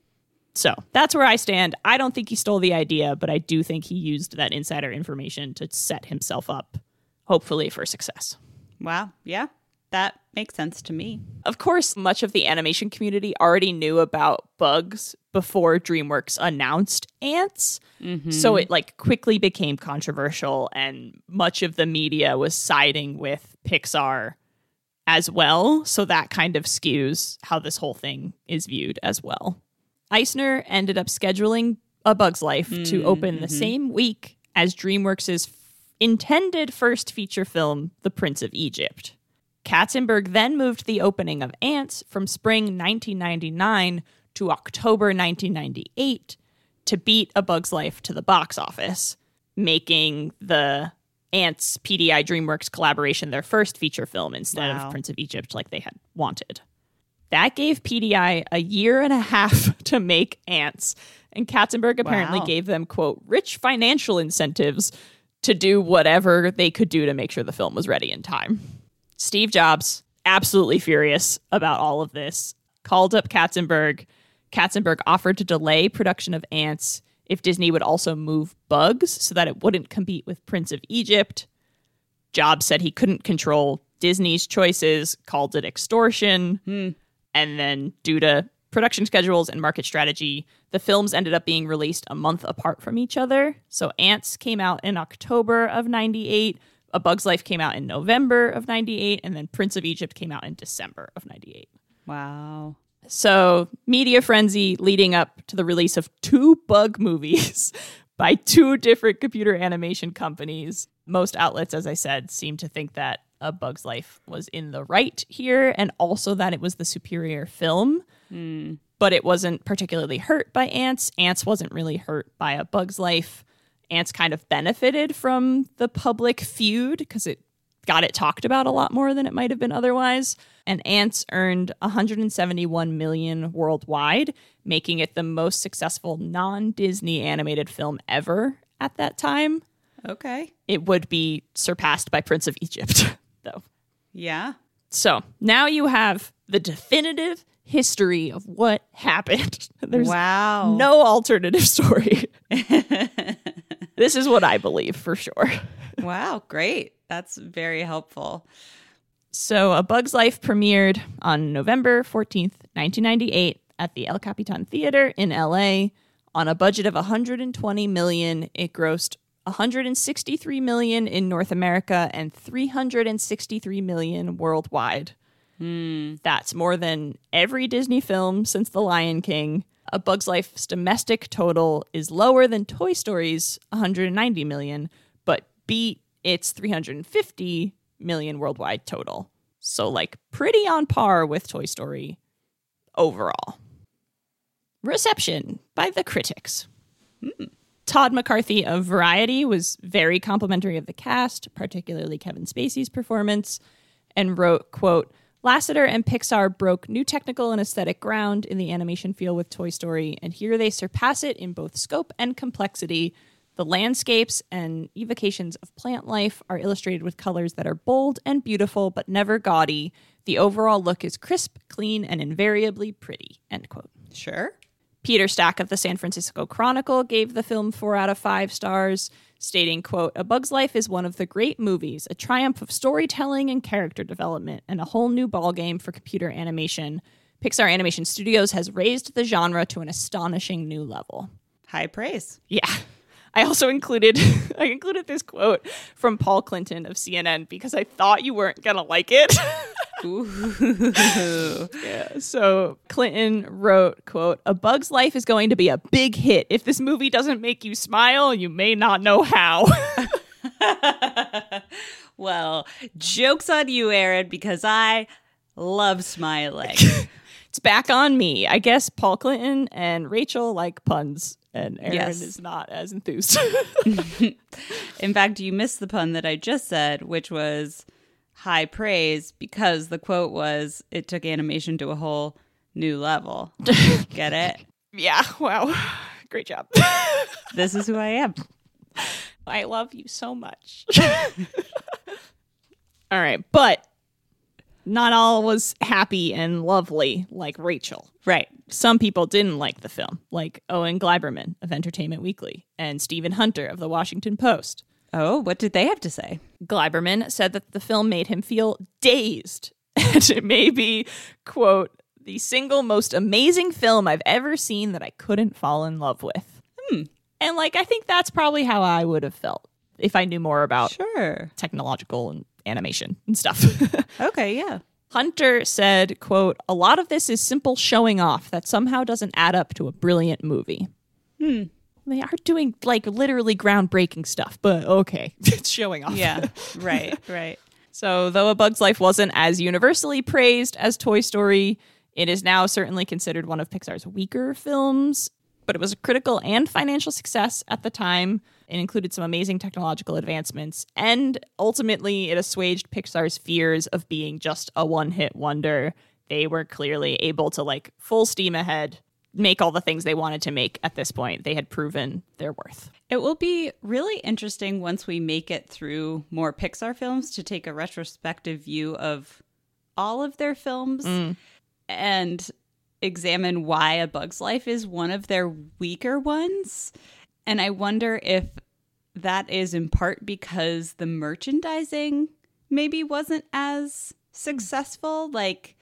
So that's where I stand. I don't think he stole the idea, but I do think he used that insider information to set himself up hopefully for success. Wow. Yeah. That makes sense to me. Of course, much of the animation community already knew about bugs before DreamWorks announced ants. Mm-hmm. So it like quickly became controversial and much of the media was siding with Pixar as well. So that kind of skews how this whole thing is viewed as well. Eisner ended up scheduling A Bug's Life mm-hmm. to open the same week as DreamWorks' intended first feature film, The Prince of Egypt. Katzenberg then moved the opening of Ants from spring 1999 to October 1998 to beat A Bug's Life to the box office, making the Ants PDI DreamWorks collaboration their first feature film instead wow. of Prince of Egypt like they had wanted. That gave PDI a year and a half to make Ants, and Katzenberg apparently wow. gave them, quote, rich financial incentives to do whatever they could do to make sure the film was ready in time. Steve Jobs, absolutely furious about all of this, called up Katzenberg. Katzenberg offered to delay production of Ants if Disney would also move Bugs so that it wouldn't compete with Prince of Egypt. Jobs said he couldn't control Disney's choices, called it extortion. Hmm. And then, due to production schedules and market strategy, the films ended up being released a month apart from each other. So Ants came out in October of 98, A Bug's Life came out in November of 98, and then Prince of Egypt came out in December of 98. Wow. So, media frenzy leading up to the release of two bug movies by two different computer animation companies. Most outlets, as I said, seem to think that A Bug's Life was in the right here and also that it was the superior film. Mm. But it wasn't particularly hurt by ants. Ants wasn't really hurt by a bug's life. Ants kind of benefited from the public feud because it got it talked about a lot more than it might have been otherwise. And Ants earned 171 million worldwide, making it the most successful non-Disney animated film ever at that time. Okay. It would be surpassed by Prince of Egypt, though. Yeah. So now you have the definitive history of what happened. There's wow. no alternative story. this is what I believe for sure. wow, great. That's very helpful. So, A Bug's Life premiered on November 14th, 1998 at the El Capitan Theater in LA. On a budget of 120 million, it grossed 163 million in North America and 363 million worldwide. Hmm. That's more than every Disney film since The Lion King. A Bug's Life's domestic total is lower than Toy Story's 190 million, but beat its 350 million worldwide total. So, like, pretty on par with Toy Story overall. Reception by the critics. Hmm. Todd McCarthy of Variety was very complimentary of the cast, particularly Kevin Spacey's performance, and wrote, quote, Lasseter and Pixar broke new technical and aesthetic ground in the animation field with Toy Story, and here they surpass it in both scope and complexity. The landscapes and evocations of plant life are illustrated with colors that are bold and beautiful, but never gaudy. The overall look is crisp, clean, and invariably pretty. End quote. Sure. Peter Stack of the San Francisco Chronicle gave the film four out of five stars, stating, quote, A Bug's Life is one of the great movies, a triumph of storytelling and character development, and a whole new ballgame for computer animation. Pixar Animation Studios has raised the genre to an astonishing new level. High praise. Yeah. I also included I included this quote from Paul Clinton of CNN because I thought you weren't gonna like it. Yeah. So Clinton wrote, quote, A Bug's Life is going to be a big hit. If this movie doesn't make you smile, you may not know how. well, joke's on you, Aaron, because I love smiling. it's back on me. I guess Paul Clinton and Rachel like puns, and Aaron Yes. is not as enthused. In fact, you missed the pun that I just said, which was high praise because the quote was it took animation to a whole new level. Get it? yeah. Wow. Great job. This is who I am. I love you so much. all right. But not all was happy and lovely like Rachel. Right. Some people didn't like the film, like Owen Gleiberman of Entertainment Weekly and Stephen Hunter of the Washington Post. Oh, what did they have to say? Gleiberman said that the film made him feel dazed and it may be, quote, the single most amazing film I've ever seen that I couldn't fall in love with. Hmm. And like, I think that's probably how I would have felt if I knew more about Sure. technological and animation and stuff. Okay, yeah. Hunter said, quote, a lot of this is simple showing off that somehow doesn't add up to a brilliant movie. Hmm. They are doing like literally groundbreaking stuff, but okay, it's showing off. Yeah. right, right. So, though A Bug's Life wasn't as universally praised as Toy Story, it is now certainly considered one of Pixar's weaker films. But it was a critical and financial success at the time. It included some amazing technological advancements, and ultimately, it assuaged Pixar's fears of being just a one hit wonder. They were clearly able to, like, full steam ahead, make all the things they wanted to make at this point. They had proven their worth. It will be really interesting once we make it through more Pixar films to take a retrospective view of all of their films mm. and examine why A Bug's Life is one of their weaker ones. And I wonder if that is in part because the merchandising maybe wasn't as successful. Like,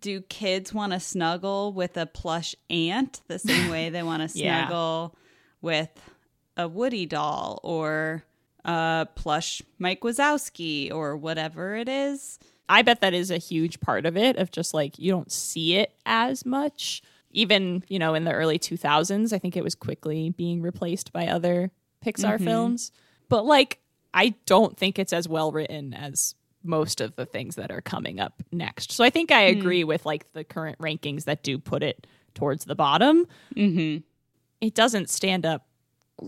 do kids want to snuggle with a plush ant the same way they want to Yeah. snuggle with a Woody doll or a plush Mike Wazowski or whatever it is? I bet that is a huge part of it of just like you don't see it as much. Even, you know, in the early 2000s, I think it was quickly being replaced by other Pixar films. But like I don't think it's as well written as most of the things that are coming up next. So I think I agree with like the current rankings that do put it towards the bottom. Mm-hmm. It doesn't stand up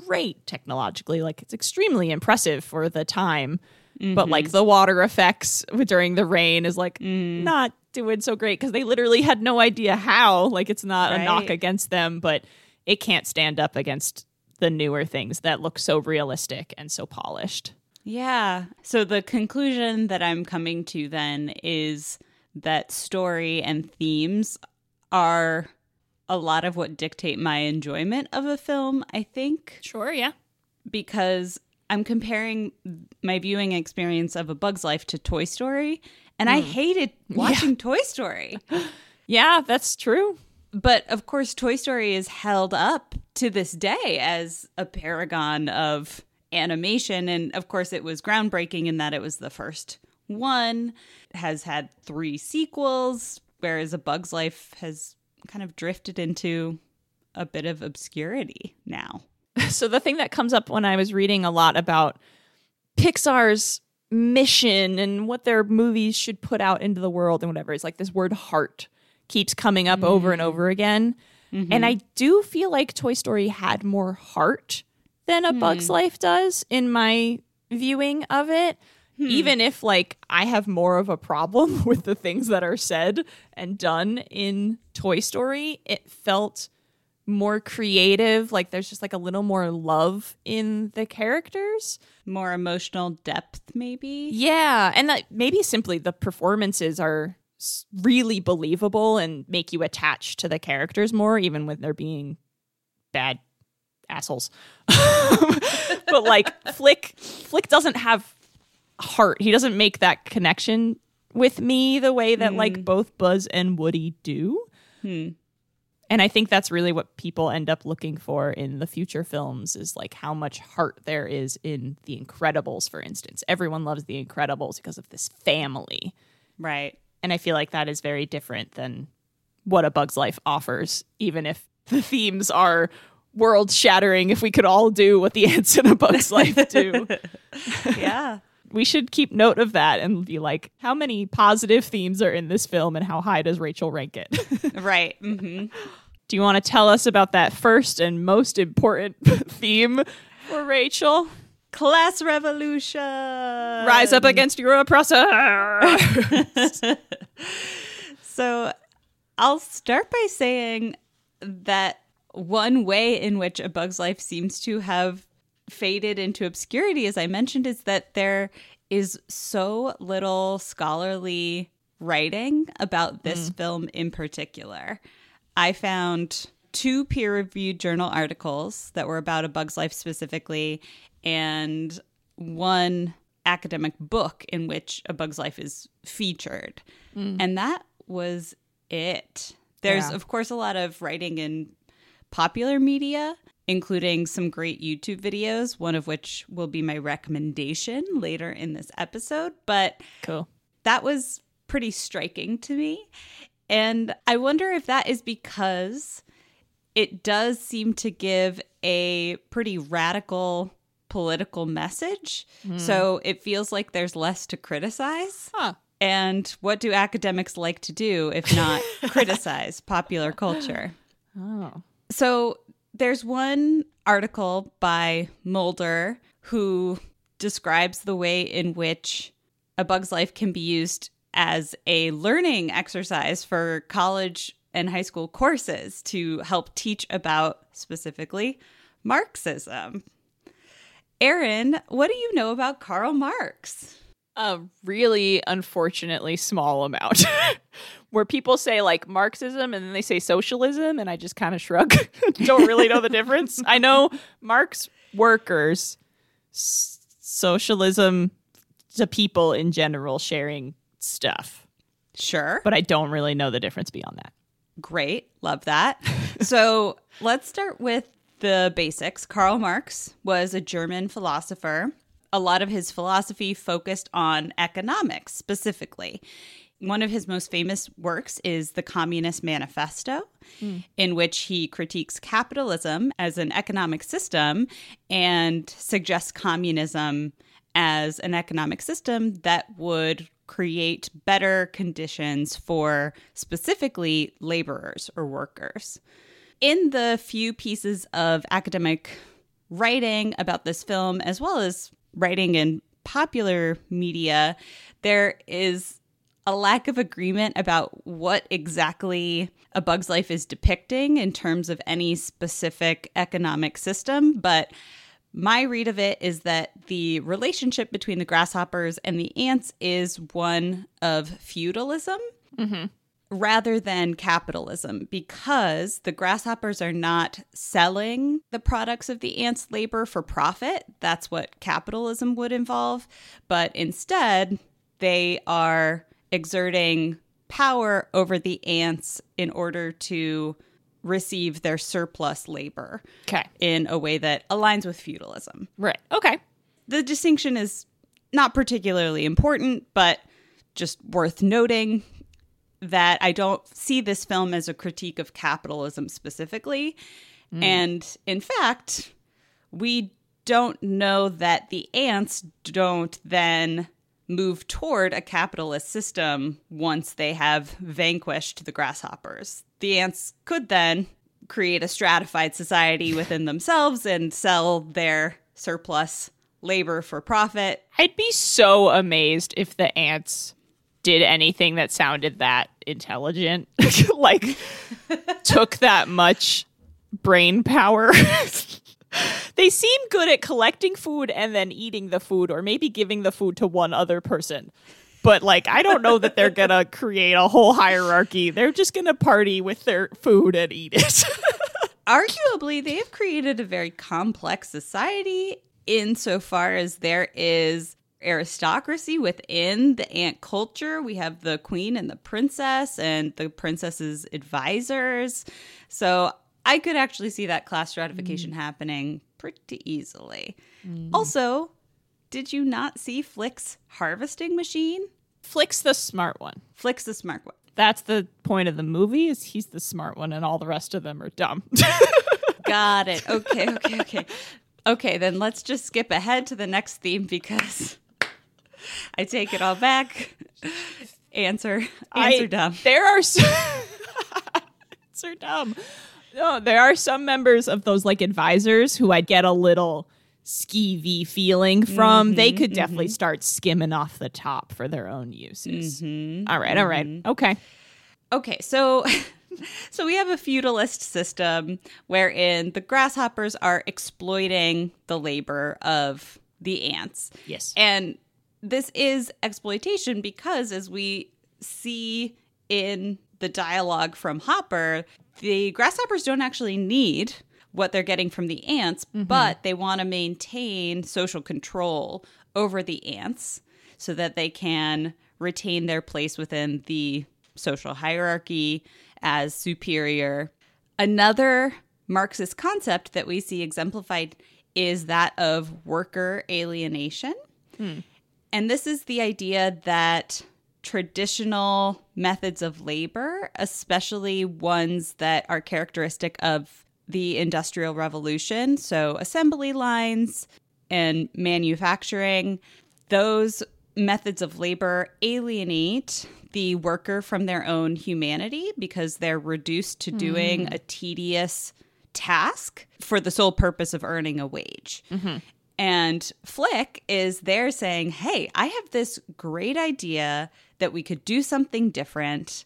great technologically. Like it's extremely impressive for the time, but like mm-hmm. the water effects during the rain is like mm. not doing so great because they literally had no idea how. Like it's not a knock against them, but it can't stand up against the newer things that look so realistic and so polished. Yeah. So the conclusion that I'm coming to then is that story and themes are a lot of what dictate my enjoyment of a film, I think, Sure, yeah. because I'm comparing my viewing experience of A Bug's Life to Toy Story, and I hmm. hated watching Toy Story. Yeah, that's true. But of course, Toy Story is held up to this day as a paragon of animation. And of course, it was groundbreaking in that it was the first one, has had three sequels, whereas A Bug's Life has kind of drifted into a bit of obscurity now. So the thing that comes up when I was reading a lot about Pixar's mission and what their movies should put out into the world and whatever is like this word heart keeps coming up over and over mm-hmm. again. Mm-hmm. And I do feel like Toy Story had more heart than A Bug's hmm. Life does in my viewing of it. Hmm. Even if like I have more of a problem with the things that are said and done in Toy Story, it felt more creative. Like there's just like a little more love in the characters. More emotional depth, maybe? Yeah, and that maybe simply the performances are really believable and make you attach to the characters more, even when they're being bad assholes. but like Flick, Flick doesn't have heart. He doesn't make that connection with me the way that like hmm. both Buzz and Woody do. Hmm. And I think that's really what people end up looking for in the future films is like how much heart there is in The Incredibles, for instance. Everyone loves The Incredibles because of this family. Right. And I feel like that is very different than what A Bug's Life offers, even if the themes are world shattering. If we could all do what the ants in A Bug's Life do, Yeah. we should keep note of that and be like, how many positive themes are in this film and how high does Rachel rank it? right. hmm Do you want to tell us about that first and most important theme for Rachel? Class revolution. Rise up against your oppressor. So I'll start by saying that one way in which A Bug's Life seems to have faded into obscurity, as I mentioned, is that there is so little scholarly writing about this mm. film in particular. I found two peer reviewed journal articles that were about A Bug's Life specifically, and one academic book in which A Bug's Life is featured. Hmm. And that was it. There's, Yeah. of course, a lot of writing in popular media, including some great YouTube videos, one of which will be my recommendation later in this episode. But cool. that was pretty striking to me. And I wonder if that is because it does seem to give a pretty radical political message. Hmm. So it feels like there's less to criticize. Huh. And what do academics like to do if not criticize popular culture? Oh. So there's one article by Mulder who describes the way in which A Bug's Life can be used as a learning exercise for college and high school courses to help teach about specifically Marxism. Aaron, what do you know about Karl Marx? A really unfortunately small amount. Where people say like Marxism and then they say socialism, and I just kind of shrug. Don't really know the difference. I know Marx workers, s- socialism to people in general sharing stuff, Sure. but I don't really know the difference beyond that. Great. Love that. so let's start with the basics. Karl Marx was a German philosopher. A lot of his philosophy focused on economics specifically. One of his most famous works is the Communist Manifesto, hmm. in which he critiques capitalism as an economic system and suggests communism as an economic system that would create better conditions for specifically laborers or workers. In the few pieces of academic writing about this film, as well as writing in popular media, there is a lack of agreement about what exactly A Bug's Life is depicting in terms of any specific economic system. But my read of it is that the relationship between the grasshoppers and the ants is one of feudalism. Mm-hmm. rather than capitalism because the grasshoppers are not selling the products of the ants' labor for profit. That's what capitalism would involve. But instead, they are exerting power over the ants in order to receive their surplus labor Okay. in a way that aligns with feudalism. Right. Okay. The distinction is not particularly important, but just worth noting that I don't see this film as a critique of capitalism specifically. Hmm. And in fact, we don't know that the ants don't then move toward a capitalist system once they have vanquished the grasshoppers. The ants could then create a stratified society within themselves and sell their surplus labor for profit. I'd be so amazed if the ants did anything that sounded that intelligent. like took that much brain power. they seem good at collecting food and then eating the food or maybe giving the food to one other person. But like I don't know that they're going to create a whole hierarchy. They're just going to party with their food and eat it. Arguably, they have created a very complex society insofar as there is aristocracy within the ant culture. We have the queen and the princess and the princess's advisors. So I could actually see that class stratification mm. happening pretty easily. Mm. Also, did you not see Flick's harvesting machine? Flick's the smart one. Flick's the smart one. That's the point of the movie is he's the smart one and all the rest of them are dumb. Got it. Okay, okay, okay. Okay, then let's just skip ahead to the next theme because I take it all back. Answer. Answer I- dumb. There are some are dumb. No, there are some members of those like advisors who I'd get a little skeevy feeling from. they mm-hmm, could definitely mm-hmm. start skimming off the top for their own uses. Mm-hmm, all right, all right. Okay. Okay, so so we have a feudalist system wherein the grasshoppers are exploiting the labor of the ants. Yes. And this is exploitation because, as we see in the dialogue from Hopper, the grasshoppers don't actually need what they're getting from the ants, mm-hmm. but they want to maintain social control over the ants so that they can retain their place within the social hierarchy as superior. Another Marxist concept that we see exemplified is that of worker alienation. Hmm. And this is the idea that traditional methods of labor, especially ones that are characteristic of the Industrial Revolution, so assembly lines and manufacturing, those methods of labor alienate the worker from their own humanity because they're reduced to doing hmm. a tedious task for the sole purpose of earning a wage. Mm-hmm. And Flick is there saying, Hey, I have this great idea that we could do something different.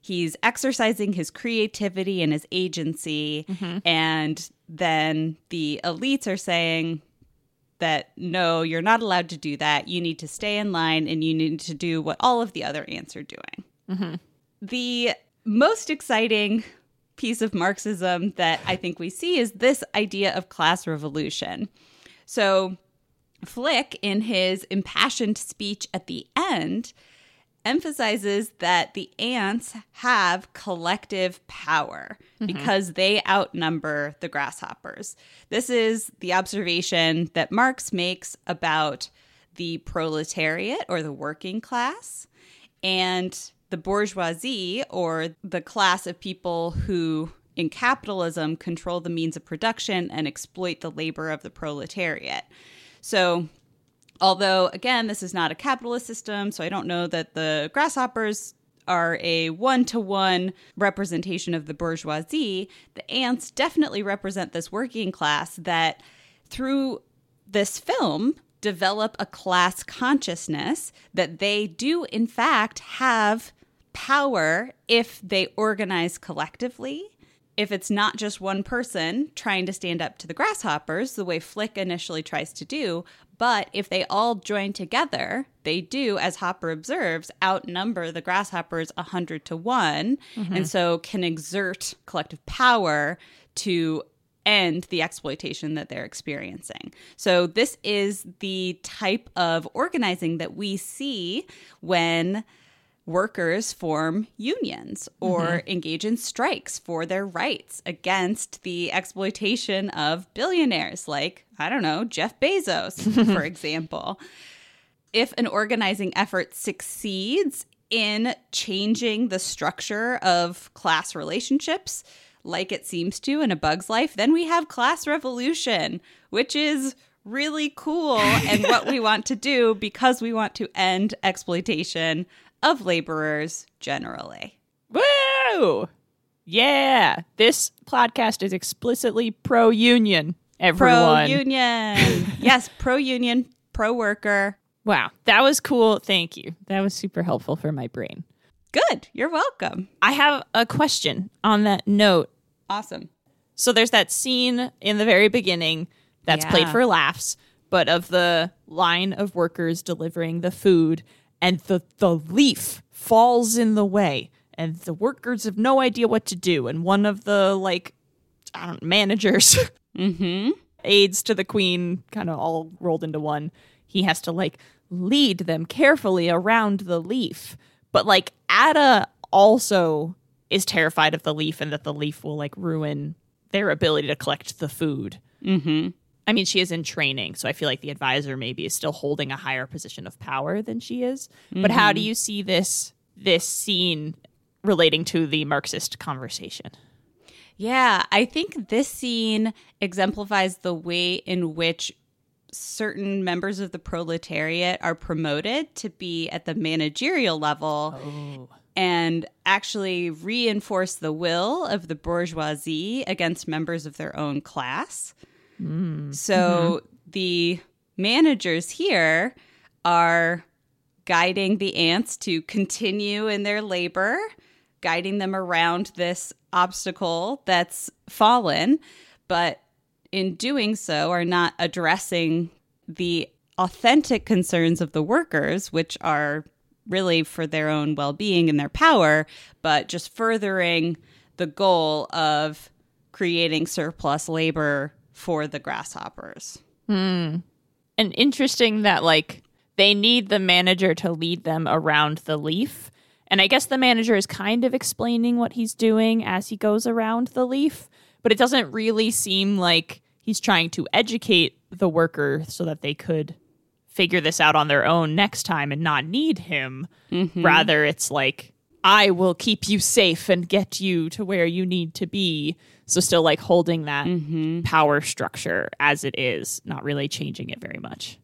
He's exercising his creativity and his agency. Mm-hmm. And then the elites are saying that no, you're not allowed to do that. You need to stay in line and you need to do what all of the other ants are doing. Mm-hmm. The most exciting piece of Marxism that I think we see is this idea of class revolution. So, Flick, in his impassioned speech at the end, emphasizes that the ants have collective power mm-hmm. because they outnumber the grasshoppers. This is the observation that Marx makes about the proletariat or the working class and the bourgeoisie or the class of people who in capitalism control the means of production and exploit the labor of the proletariat. So although again this is not a capitalist system so i don't know that the grasshoppers are a one-to-one representation of the bourgeoisie. The ants definitely represent this working class that through this film develop a class consciousness that they do in fact have power if they organize collectively. If it's not just one person trying to stand up to the grasshoppers the way flick initially tries to do But if they all join together, they do, as Hopper observes, outnumber the grasshoppers 100 to 1, mm-hmm. and so can exert collective power to end the exploitation that they're experiencing. So, this is the type of organizing that we see when workers form unions or mm-hmm. engage in strikes for their rights against the exploitation of billionaires like, I don't know, Jeff Bezos, for example. If an organizing effort succeeds in changing the structure of class relationships, like it seems to in a bug's life, then we have class revolution, which is really cool and what we want to do because we want to end exploitation of laborers generally. Woo! Yeah, this podcast is explicitly pro union. Everyone. Pro union. yes, pro union, pro worker. Wow, that was cool. Thank you. That was super helpful for my brain. Good. You're welcome. I have a question on that note. Awesome. So there's that scene in the very beginning that's played for laughs, but of the line of workers delivering the food, and the the leaf falls in the way, and the workers have no idea what to do, and one of the like I don't managers aides to the queen, kind of all rolled into one. He has to like lead them carefully around the leaf. But like Atta also is terrified of the leaf and that the leaf will like ruin their ability to collect the food. Mm-hmm. I mean, she is in training, so I feel like the advisor maybe is still holding a higher position of power than she is. But how do mm-hmm. you see this this scene relating to the Marxist conversation? Yeah, I think this scene exemplifies the way in which certain members of the proletariat are promoted to be at the managerial level oh. and actually reinforce the will of the bourgeoisie against members of their own class. So mm-hmm. the managers here are guiding the ants to continue in their labor, guiding them around this obstacle that's fallen, but in doing so are not addressing the authentic concerns of the workers, which are really for their own well being and their power, but just furthering the goal of creating surplus labor for the grasshoppers. Hmm. and interesting that like they need the manager to lead them around the leaf. And i guess the manager is kind of explaining what he's doing as he goes around the leaf but it doesn't really seem like he's trying to educate the worker so that they could figure this out on their own next time and not need him. Mm-hmm. Rather it's like i will keep you safe and get you to where you need to be so still like holding that mm-hmm. power structure as it is not really changing it very much.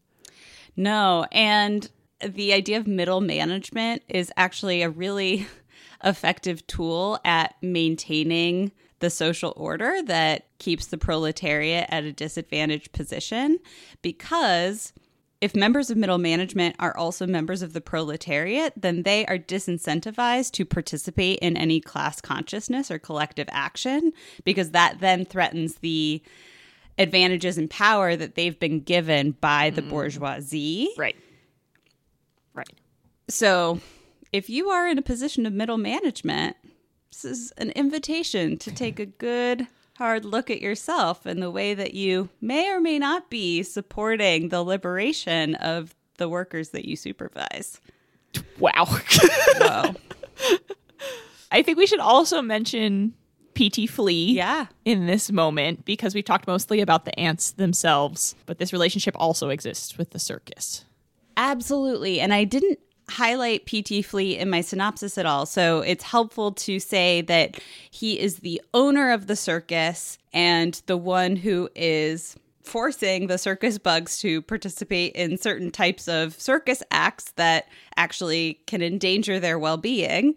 No, and the idea of middle management is actually a really effective tool at maintaining the social order that keeps the proletariat at a disadvantaged position because if members of middle management are also members of the proletariat, then they are disincentivized to participate in any class consciousness or collective action because that then threatens the advantages and power that they've been given by the mm. bourgeoisie. right. Right. So, if you are in a position of middle management, this is an invitation to take a good hard look at yourself and the way that you may or may not be supporting the liberation of the workers that you supervise. wow Whoa. i think we should also mention pt flea yeah. in this moment because we've talked mostly about the ants themselves but this relationship also exists with the circus Absolutely. And I didn't highlight PT Flea in my synopsis at all. So it's helpful to say that he is the owner of the circus and the one who is forcing the circus bugs to participate in certain types of circus acts that actually can endanger their well being,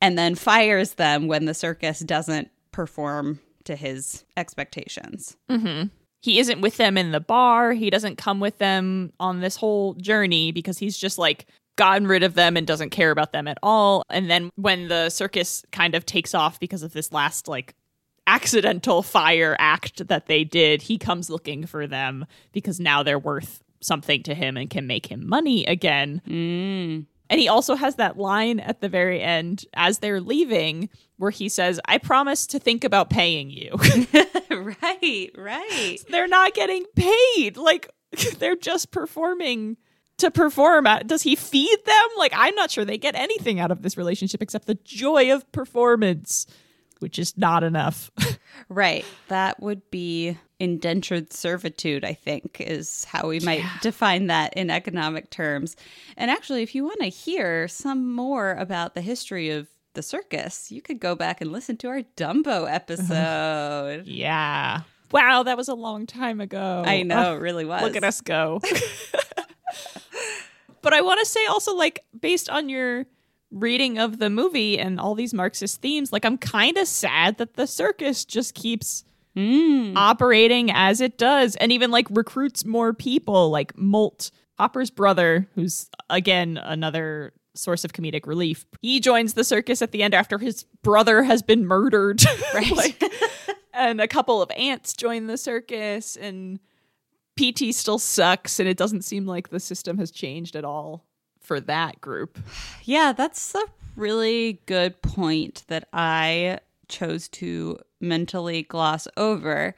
and then fires them when the circus doesn't perform to his expectations. Mm-hmm. he isn't with them in the bar. He doesn't come with them on this whole journey because he's just like gotten rid of them and doesn't care about them at all. And then when the circus kind of takes off because of this last like accidental fire act that they did, he comes looking for them because now they're worth something to him and can make him money again. Mm. And he also has that line at the very end as they're leaving where he says, I promise to think about paying you. right, right. they're not getting paid. Like, they're just performing to perform. At? Does he feed them? Like, I'm not sure they get anything out of this relationship except the joy of performance, which is not enough. Right. That would be indentured servitude, I think, is how we might define that in economic terms. And actually, if you want to hear some more about the history of the circus, you could go back and listen to our Dumbo episode. yeah. Wow, that was a long time ago. I know, it really was. Look at us go. But I want to say also, like, based on your reading of the movie and all these Marxist themes, like, I'm kind of sad that the circus just keeps Mm. operating as it does and even like recruits more people, like Molt, Hopper's brother, who's again another source of comedic relief. He joins the circus at the end after his brother has been murdered. Right. like, and a couple of aunts join the circus and PT still sucks and it doesn't seem like the system has changed at all for that group. Yeah, that's a really good point that I chose to mentally gloss over.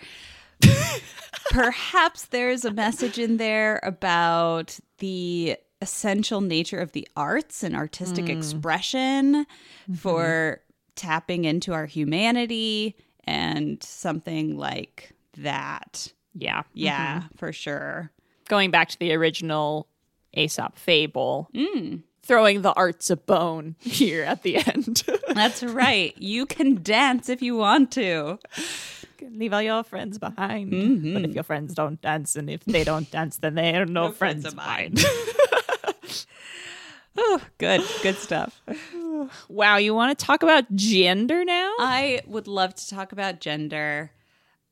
Perhaps there's a message in there about the essential nature of the arts and artistic mm. expression mm-hmm. for tapping into our humanity and something like that. Yeah. Yeah, mm-hmm. for sure. Going back to the original Aesop fable, mm. throwing the arts a bone here at the end. That's right. You can dance if you want to. Leave all your friends behind. Mm-hmm. But if your friends don't dance, and if they don't dance, then they are no, No friends, friends of of mine. Oh, good. Good stuff. wow, you want to talk about gender now? I would love to talk about gender.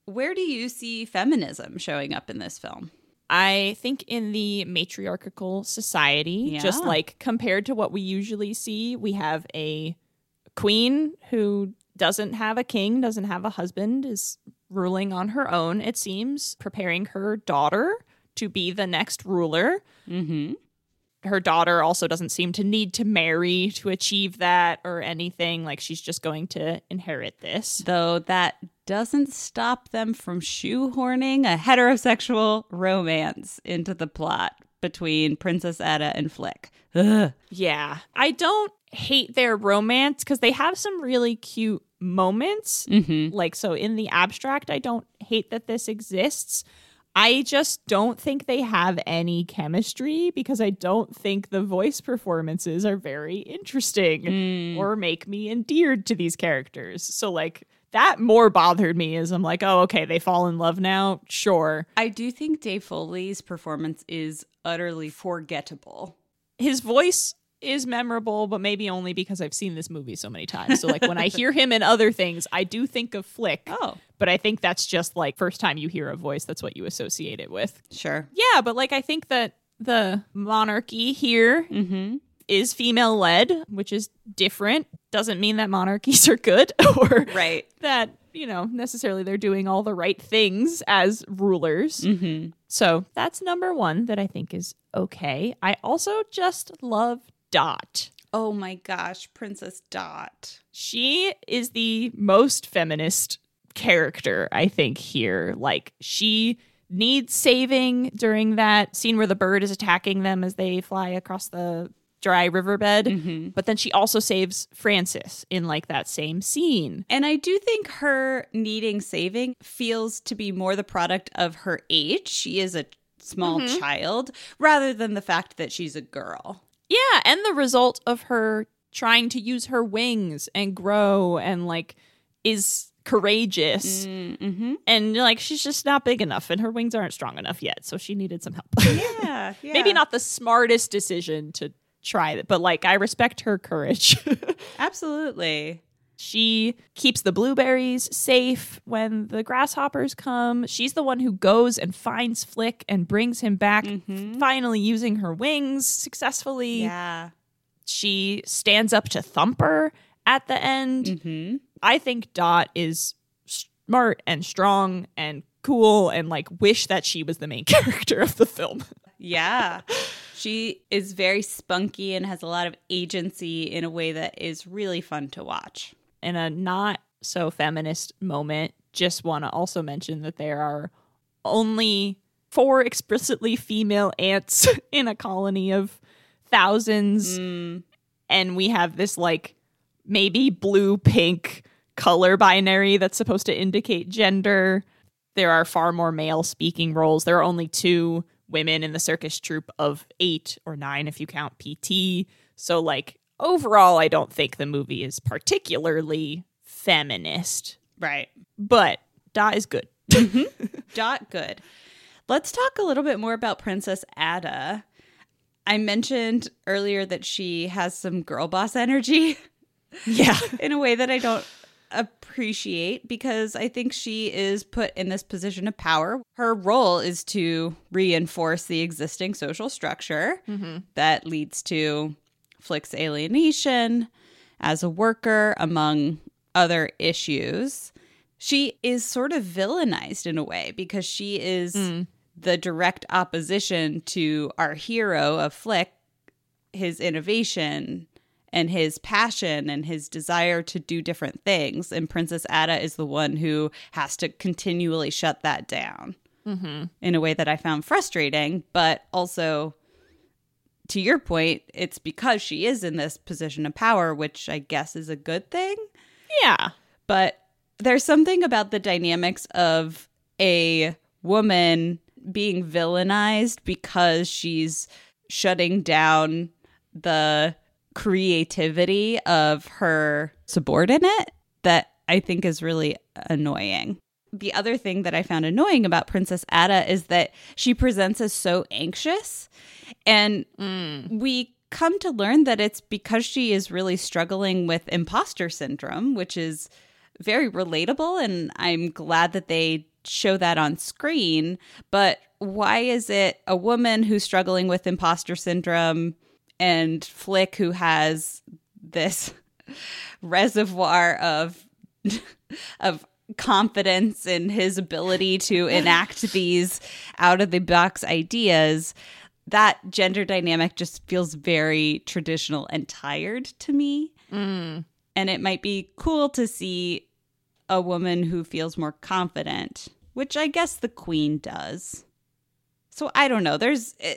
Where do you see feminism showing up in this film? I think in the matriarchal society, just like compared to what we usually see, we have a queen who doesn't have a king, doesn't have a husband, is ruling on her own, it seems, preparing her daughter to be the next ruler. Mm-hmm. Her daughter also doesn't seem to need to marry to achieve that or anything. Like she's just going to inherit this. Though that doesn't stop them from shoehorning a heterosexual romance into the plot between Princess Atta and Flick. Ugh. Yeah. I don't hate their romance because they have some really cute moments. Mm-hmm. Like, so in the abstract, I don't hate that this exists. I just don't think they have any chemistry because I don't think the voice performances are very interesting hmm. or make me endeared to these characters. So, like, that more bothered me as I'm like, oh, okay, they fall in love now. Sure. I do think Dave Foley's performance is utterly forgettable. his voice is memorable, but maybe only because I've seen this movie so many times. So like when I hear him in other things, I do think of Flick. Oh, But I think that's just like first time you hear a voice, that's what you associate it with. sure. Yeah, but like I think that the monarchy here is Mm-hmm. female led, which is different. Doesn't mean that monarchies are good or Right. that, you know, necessarily they're doing all the right things as rulers. Mm-hmm. So that's number one that I think is okay. I also just love Dot. Oh my gosh, Princess Dot. She is the most feminist character, I think, here. Like, she needs saving during that scene where the bird is attacking them as they fly across the dry riverbed. Mm-hmm. But then she also saves Francis in like that same scene. And I do think her needing saving feels to be more the product of her age. She is a small mm-hmm. child rather than the fact that she's a girl. Yeah, and the result of her trying to use her wings and grow and like is courageous. Mm-hmm. And like she's just not big enough and her wings aren't strong enough yet, so she needed some help. Yeah, yeah. Maybe not the smartest decision to try it, but like I respect her courage. Absolutely. she keeps the blueberries safe when the grasshoppers come. She's the one who goes and finds Flick and brings him back, finally using her wings successfully. Yeah. She stands up to Thumper at the end. Mm-hmm. I think Dot is smart and strong and cool and like wish that she was the main character of the film. yeah. She is very spunky and has a lot of agency in a way that is really fun to watch. In a not so feminist moment, just want to also mention that there are only four explicitly female ants in a colony of thousands. Mm, And we have this like maybe blue pink color binary that's supposed to indicate gender. There are far more male speaking roles. There are only two women in the circus troupe of eight or nine if you count PT. So, like, overall, I don't think the movie is particularly feminist, right. but Da is good. Mm-hmm. Dot good. Let's talk a little bit more about Princess Atta. I mentioned earlier that she has some girl boss energy yeah. in a way that I don't appreciate because I think she is put in this position of power. Her role is to reinforce the existing social structure mm-hmm. that leads to Flick's alienation as a worker, among other issues. She is sort of villainized in a way because she is mm. the direct opposition to our hero of Flick, his innovation and his passion and his desire to do different things. And Princess Atta is the one who has to continually shut that down mm-hmm. in a way that I found frustrating, but also to your point, it's because she is in this position of power, which I guess is a good thing. Yeah. But there's something about the dynamics of a woman being villainized because she's shutting down the creativity of her subordinate that I think is really annoying. The other thing that I found annoying about Princess Atta is that she presents as so anxious. And mm. we come to learn that it's because she is really struggling with imposter syndrome, which is very relatable. And I'm glad that they show that on screen. But why is it a woman who's struggling with imposter syndrome and Flick who has this reservoir of of confidence in his ability to enact these out of the box ideas that gender dynamic just feels very traditional and tired to me. Mm. And it might be cool to see a woman who feels more confident which i guess the queen does so i don't know there's eh,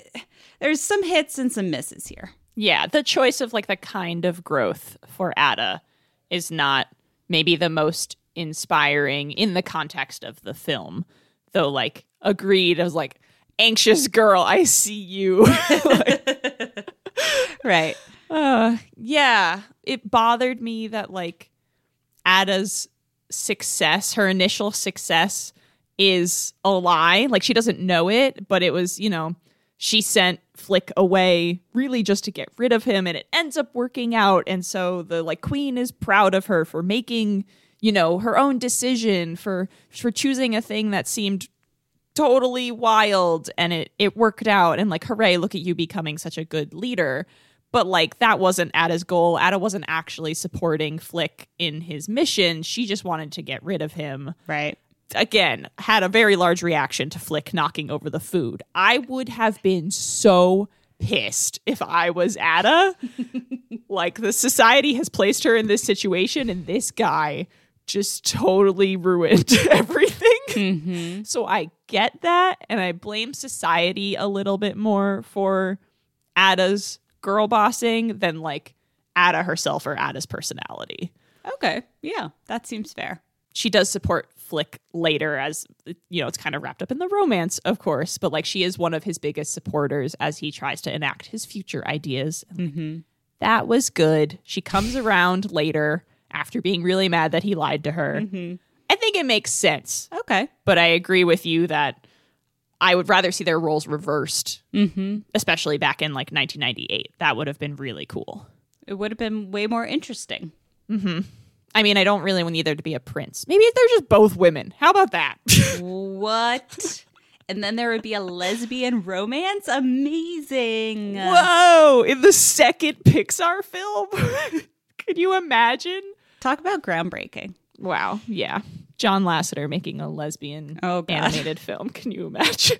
there's some hits and some misses here Yeah, the choice of like the kind of growth for Atta is not maybe the most inspiring in the context of the film. Though like agreed, I was like anxious girl, I see you. Like, right uh, yeah, it bothered me that like Atta's success, her initial success is a lie. Like she doesn't know it, but it was, you know, she sent Flick away really just to get rid of him and it ends up working out and so the like queen is proud of her for making, you know, her own decision for for choosing a thing that seemed totally wild and it it worked out and like hooray look at you becoming such a good leader but like that wasn't Atta's goal. Atta wasn't actually supporting Flick in his mission. She just wanted to get rid of him. right Again, had a very large reaction to Flick knocking over the food. I would have been so pissed if I was Atta. like the society has placed her in this situation and this guy just totally ruined everything. Mm-hmm. So I get that and I blame society a little bit more for Atta's girl bossing than like Atta herself or Atta's personality. okay yeah that seems fair She does support Flick later as you know, it's kind of wrapped up in the romance, of course, but like she is one of his biggest supporters as he tries to enact his future ideas. Mm-hmm. That was good. She comes around later after being really mad that he lied to her. Mm-hmm. I think it makes sense, okay but I agree with you that I would rather see their roles reversed, mm-hmm. especially back in like 1998. That would have been really cool. it would have been way more interesting mm-hmm. I mean, I don't really want either to be a prince. Maybe they're just both women. How about that? what and then there would be a lesbian romance amazing Whoa! In the second Pixar film? Could you imagine? talk about groundbreaking Wow. Yeah. John Lasseter making a lesbian Oh, God. animated film. Can you imagine?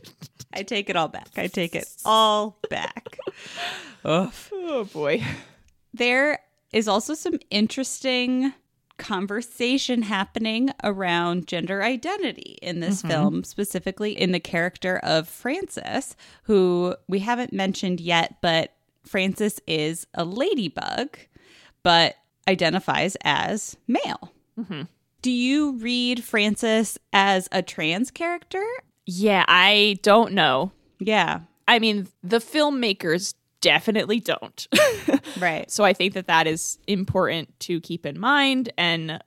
I take it all back. I take it all back. Oof. oh boy. There is also some interesting conversation happening around gender identity in this mm-hmm. film, specifically in the character of Francis, who we haven't mentioned yet, but Francis is a ladybug, but identifies as male. Mm-hmm. Do you read Francis as a trans character? Yeah, I don't know. Yeah, I mean, the filmmakers definitely don't. right. so I think that that is important to keep in mind. And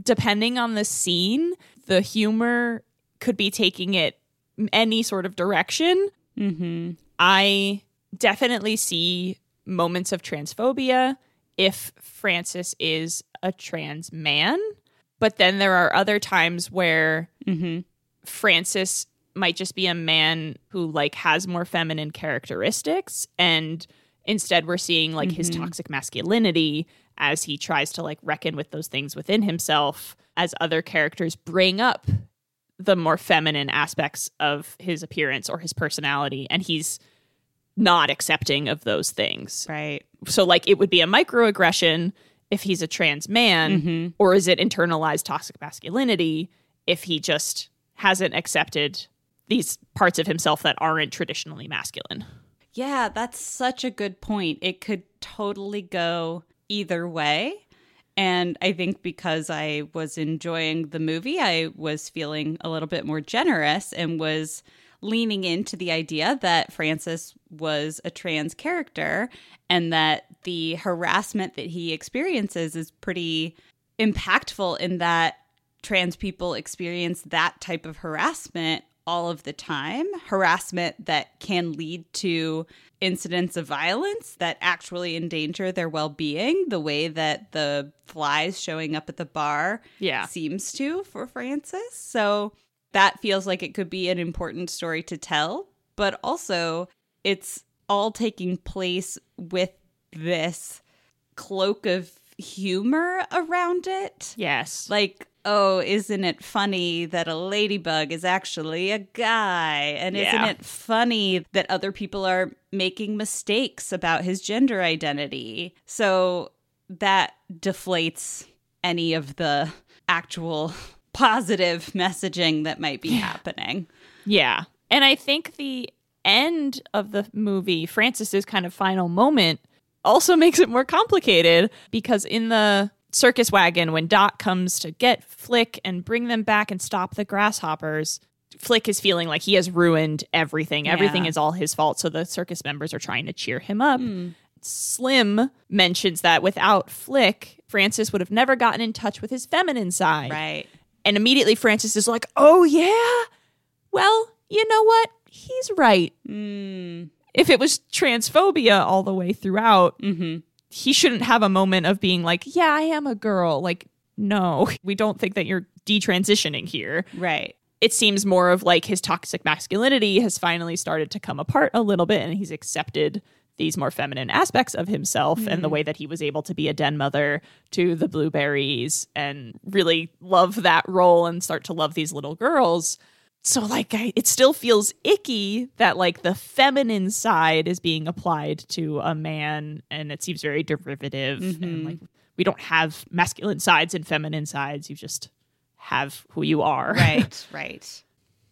depending on the scene, the humor could be taking it any sort of direction. Mm-hmm. I definitely see moments of transphobia if Francis is a trans man. But then there are other times where Mm-hmm. Francis might just be a man who like has more feminine characteristics and instead we're seeing like his toxic masculinity as he tries to like reckon with those things within himself as other characters bring up the more feminine aspects of his appearance or his personality and he's not accepting of those things Right. so like it would be a microaggression if he's a trans man Mm-hmm. or is it internalized toxic masculinity if he just hasn't accepted these parts of himself that aren't traditionally masculine Yeah, that's such a good point. It could totally go either way. And I think because I was enjoying the movie, I was feeling a little bit more generous and was leaning into the idea that Francis was a trans character and that the harassment that he experiences is pretty impactful in that trans people experience that type of harassment all of the time harassment that can lead to incidents of violence that actually endanger their well-being the way that the flies showing up at the bar Yeah. seems to for Francis. So that feels like it could be an important story to tell but also it's all taking place with this cloak of humor around it. Yes. Like oh isn't it funny that a ladybug is actually a guy? And isn't it funny that other people are making mistakes about his gender identity? So that deflates any of the actual positive messaging that might be happening. Yeah. And i think the end of the movie francis's kind of final moment also makes it more complicated because in the circus wagon when dot comes to get flick and bring them back and stop the grasshoppers flick is feeling like he has ruined everything. Everything is all his fault. So the circus members are trying to cheer him up. Slim mentions that without flick francis would have never gotten in touch with his feminine side. Right. And immediately francis is like oh yeah? Well you know what? He's right. Mm, if it was transphobia all the way throughout, hmm he shouldn't have a moment of being like, yeah, I am a girl. Like, no, we don't think that you're detransitioning here. right It seems more of like his toxic masculinity has finally started to come apart a little bit and he's accepted these more feminine aspects of himself and the mm. way that he was able to be a den mother to the blueberries and really love that role and start to love these little girls so like I, it still feels icky that like the feminine side is being applied to a man and it seems very derivative and mm-hmm. like we don't have masculine sides and feminine sides. You just have who you are. Right right.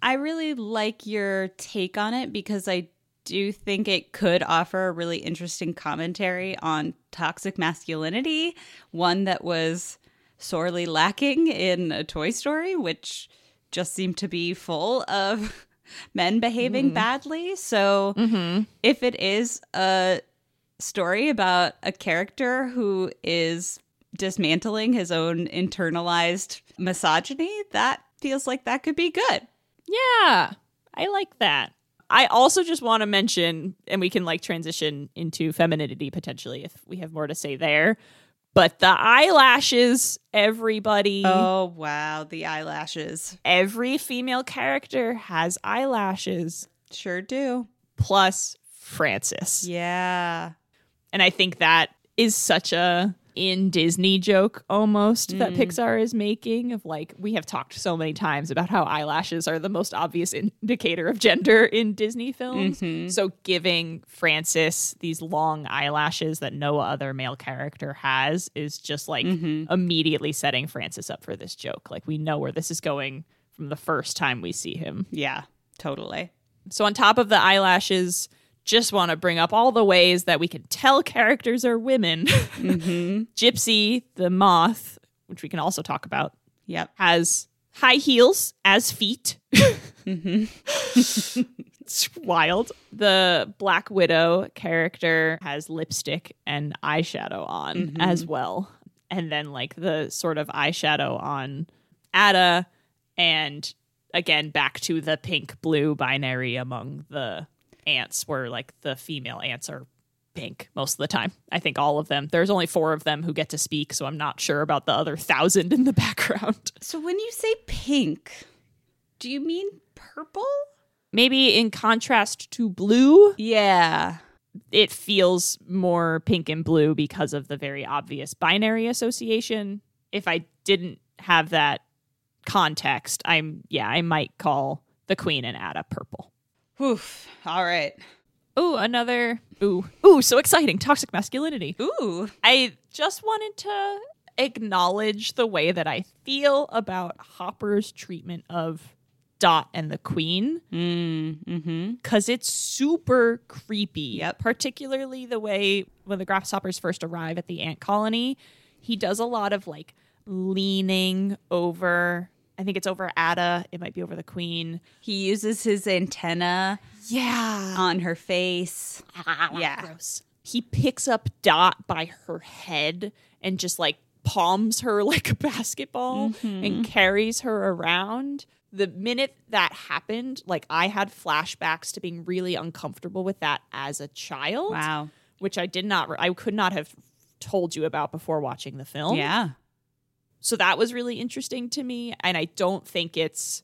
I really like your take on it because i do think it could offer a really interesting commentary on toxic masculinity one that was sorely lacking in a toy story which just seem to be full of men behaving mm-hmm. badly. So mm-hmm. if it is a story about a character who is dismantling his own internalized misogyny, that feels like that could be good. yeah i like that. I also just want to mention and we can like transition into femininity potentially if we have more to say there but the eyelashes everybody Oh, wow. The eyelashes. every female character has eyelashes Sure do. plus francis Yeah. And I think that is such a in Disney joke almost that mm. Pixar is making of like we have talked so many times about how eyelashes are the most obvious indicator of gender in Disney films. Mm-hmm. So giving Francis these long eyelashes that no other male character has is just like mm-hmm. immediately setting Francis up for this joke. Like we know where this is going from the first time we see him. Yeah, totally. So on top of the eyelashes, just want to bring up all the ways that we can tell characters are women. Mm-hmm. Gypsy, the moth, which we can also talk about, Yep. has high heels as feet. Mm-hmm. it's wild. The Black Widow character has lipstick and eyeshadow on mm-hmm. as well. And then like the sort of eyeshadow on Atta and again back to the pink blue binary among the ants where like the female ants are pink most of the time. I think all of them. There's only 4 of them who get to speak, so I'm not sure about the other 1000 in the background. So when you say pink, do you mean purple? maybe in contrast to blue, Yeah. it feels more pink and blue because of the very obvious binary association. If I didn't have that context, I'm yeah, I might call the queen and Atta purple. Oof. All right. Ooh, another ooh, ooh, so exciting. Toxic masculinity. Ooh. I just wanted to acknowledge the way that I feel about Hopper's treatment of Dot and the Queen Mm, mm-hmm. because it's super creepy. Yep. Particularly the way when the grasshoppers first arrive at the ant colony, he does a lot of like leaning over. I think it's over Atta. It might be over the queen. He uses his antenna Yeah. on her face. Yeah. Gross. He picks up Dot by her head and just like palms her like a basketball mm-hmm. and carries her around. The minute that happened, like I had flashbacks to being really uncomfortable with that as a child. Wow. which I did not, I could not have told you about before watching the film. Yeah. So that was really interesting to me. And I don't think it's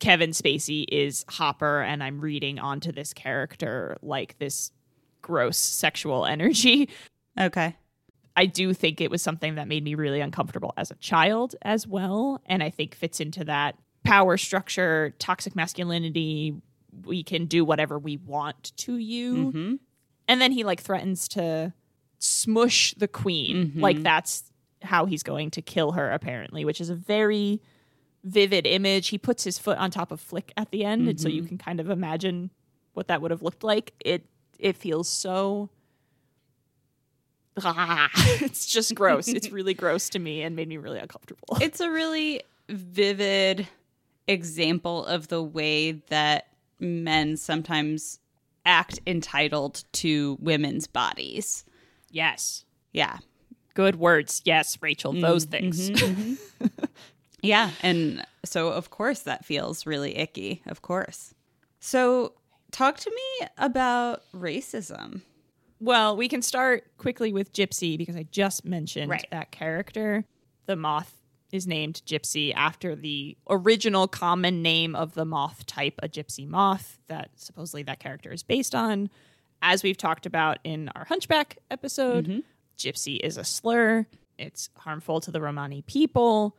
Kevin Spacey is Hopper and I'm reading onto this character like this gross sexual energy. Okay. I do think it was something that made me really uncomfortable as a child as well. And I think fits into that power structure, toxic masculinity. We can do whatever we want to you. Mm-hmm. And then he like threatens to smush the queen. Mhm. Like that's how he's going to kill her, apparently, which is a very vivid image. He puts his foot on top of Flick at the end, and so you mm-hmm. can kind of imagine what that would have looked like. It it feels so it's just gross. it's really gross to me and made me really uncomfortable. It's a really vivid example of the way that men sometimes act entitled to women's bodies. yes. Yeah. Good words. Yes, Rachel, those mm-hmm. things. Mm-hmm. Mm-hmm. Yeah. And so, of course, that feels really icky. Of course. So, talk to me about racism. Well, we can start quickly with Gypsy because I just mentioned Right. that character. The moth is named Gypsy after the original common name of the moth type, a gypsy moth, that supposedly that character is based on. As we've talked about in our Hunchback episode, Gypsy is a slur. It's harmful to the Romani people.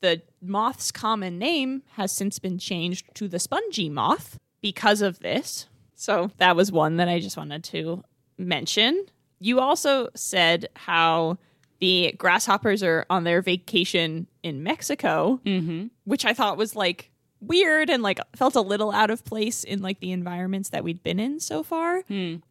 The moth's common name has since been changed to the spongy moth because of this. So that was one that I just wanted to mention. You also said how the grasshoppers are on their vacation in Mexico, Mm-hmm. which I thought was like weird and like felt a little out of place in like the environments that we'd been in so far.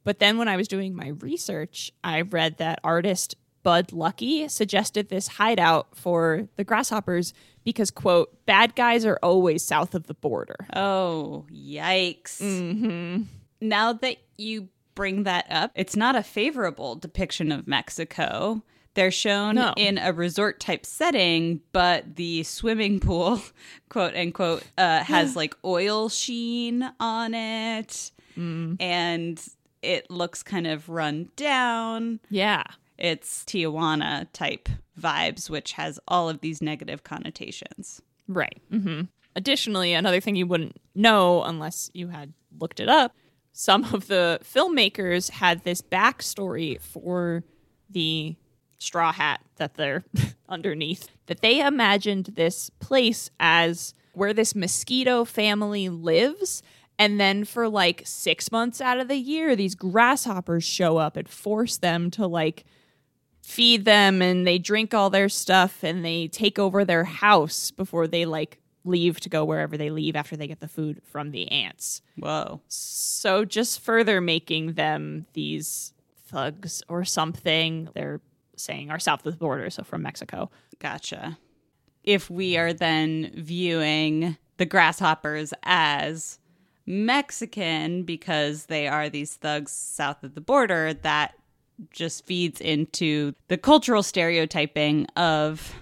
But then when I was doing my research, I read that artist Bud Luckey suggested this hideout for the grasshoppers because quote, bad guys are always south of the border. Oh, yikes. Mhm. Now that you bring that up, it's not a favorable depiction of Mexico. They're shown No. in a resort type setting, but the swimming pool, quote unquote, uh, has like oil sheen on it and it looks kind of run down. Yeah. It's Tijuana type vibes, which has all of these negative connotations. Right. hmm Additionally, another thing you wouldn't know unless you had looked it up, some of the filmmakers had this backstory for the straw hat that they're underneath, that they imagined this place as where this mosquito family lives. And then for like six months out of the year, these grasshoppers show up and force them to like feed them and they drink all their stuff and they take over their house before they like leave to go wherever they leave after they get the food from the ants. Whoa. So just further making them these thugs or something. They're saying are south of the border, so from Mexico. Gotcha. If we are then viewing the grasshoppers as Mexican because they are these thugs south of the border, that just feeds into the cultural stereotyping of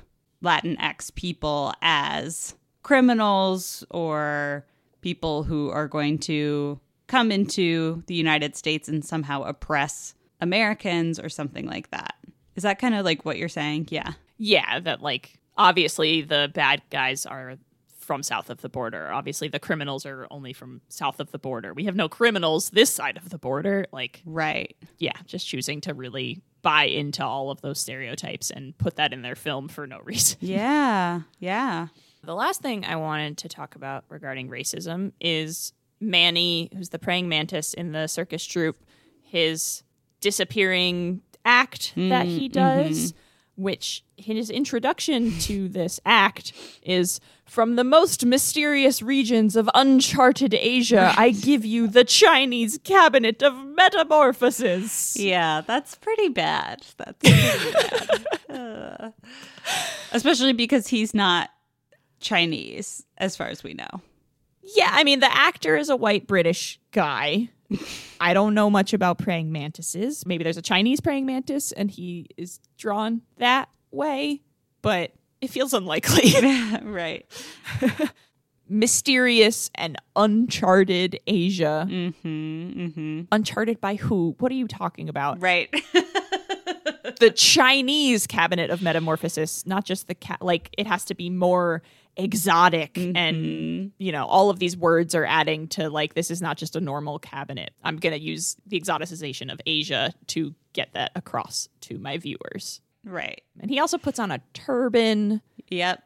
Latinx people as criminals or people who are going to come into the United States and somehow oppress Americans or something like that. Is that kind of like what you're saying? Yeah. Yeah, that like obviously the bad guys are from south of the border. Obviously the criminals are only from south of the border. We have no criminals this side of the border. Like Right. yeah, just choosing to really buy into all of those stereotypes and put that in their film for no reason. Yeah. Yeah. The last thing I wanted to talk about regarding racism is Manny, who's the praying mantis in the circus troupe, his disappearing act that he does, which his introduction to this act is from the most mysterious regions of uncharted Asia, I give you the Chinese cabinet of metamorphosis. Yeah, that's pretty bad. That's pretty bad. Uh, especially because he's not Chinese, as far as we know. Yeah, I mean, the actor is a white British guy. I don't know much about praying mantises. Maybe there's a Chinese praying mantis and he is drawn that way, but it feels unlikely. right. Mysterious and uncharted Asia. Mm-hmm. Mm-hmm. Uncharted by who? What are you talking about? Right. The Chinese cabinet of metamorphosis, not just the cat. Like, it has to be more exotic and mm-hmm. you know all of these words are adding to like this is not just a normal cabinet. I'm going to use the exoticization of asia to get that across to my viewers. Right. and he also puts on a turban. Yep.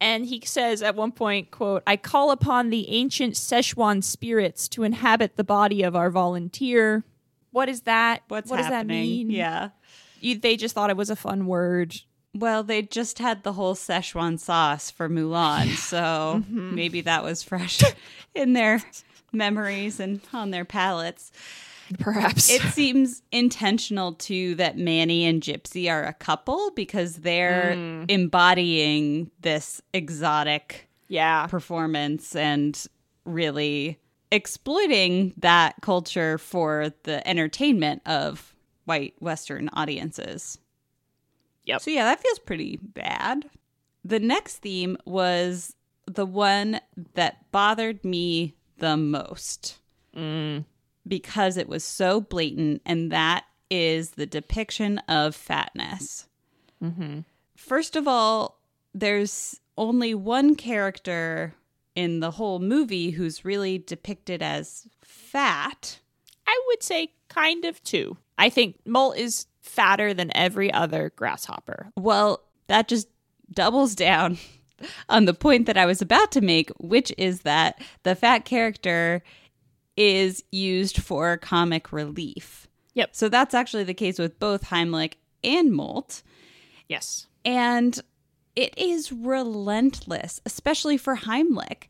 and he says at one point quote i call upon the ancient szechuan spirits to inhabit the body of our volunteer. What is that? What's what does that mean? Yeah. you, they just thought it was a fun word Well, they just had the whole Szechuan sauce for Mulan, so mm-hmm. maybe that was fresh in their memories and on their palates. perhaps. It seems intentional too that Manny and Gypsy are a couple because they're hmm. embodying this exotic yeah. performance and really exploiting that culture for the entertainment of white Western audiences. Yep. So, yeah, that feels pretty bad. The next theme was the one that bothered me the most mm. because it was so blatant, and that is the depiction of fatness. Mm-hmm. First of all, there's only one character in the whole movie who's really depicted as fat. I would say kind of two. I think Molt is fatter than every other grasshopper. Well, that just doubles down on the point that I was about to make, which is that the fat character is used for comic relief. Yep. So that's actually the case with both Heimlich and Molt. Yes. And it is relentless, especially for Heimlich.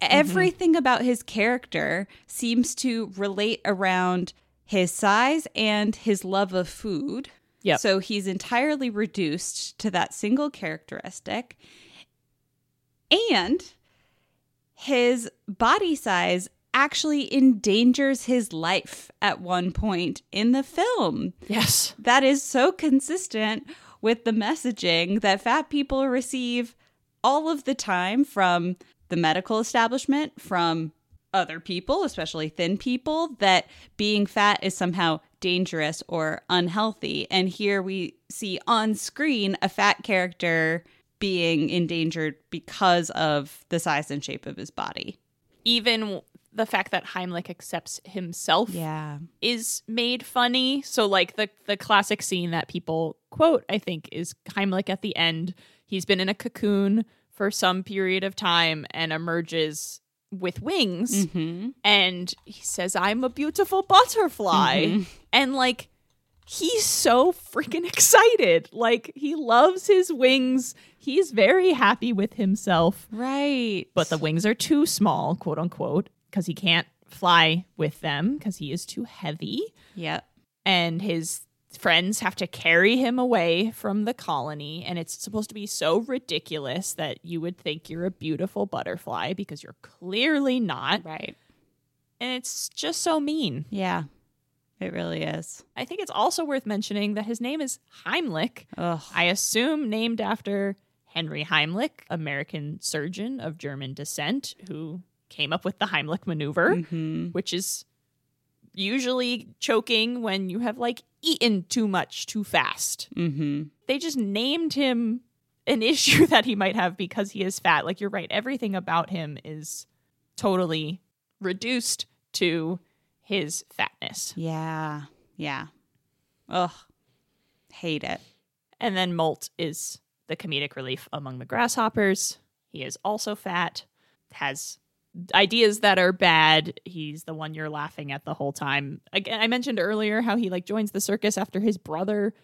Mm-hmm. Everything about his character seems to relate around his size and his love of food. Yep. So he's entirely reduced to that single characteristic. And his body size actually endangers his life at one point in the film Yes. that is so consistent with the messaging that fat people receive all of the time from the medical establishment, from other people, especially thin people, that being fat is somehow dangerous or unhealthy. And here we see on screen a fat character being endangered because of the size and shape of his body. Even the fact that Heimlich accepts himself Yeah. is made funny. So like the the classic scene that people quote, I think, is Heimlich at the end. He's been in a cocoon for some period of time and emerges with wings Mm-hmm. and he says, I'm a beautiful butterfly. Mm-hmm. And like he's so freaking excited. Like he loves his wings. He's very happy with himself Right. but the wings are too small, quote unquote, because he can't fly with them because he is too heavy. Yep. And his friends have to carry him away from the colony. And it's supposed to be so ridiculous that you would think you're a beautiful butterfly because you're clearly not. Right. And it's just so mean. Yeah. It really is. I think it's also worth mentioning that his name is Heimlich. Ugh. I assume named after Henry Heimlich, American surgeon of German descent who came up with the Heimlich maneuver, Mm-hmm. which is usually choking when you have like eaten too much too fast. Mm-hmm. They just named him an issue that he might have because he is fat. Like you're right, everything about him is totally reduced to his fatness. Yeah. Yeah. Ugh. Hate it. And then Molt is the comedic relief among the grasshoppers. He is also fat, has ideas that are bad. He's the one you're laughing at the whole time. Again, I mentioned earlier how he like joins the circus after his brother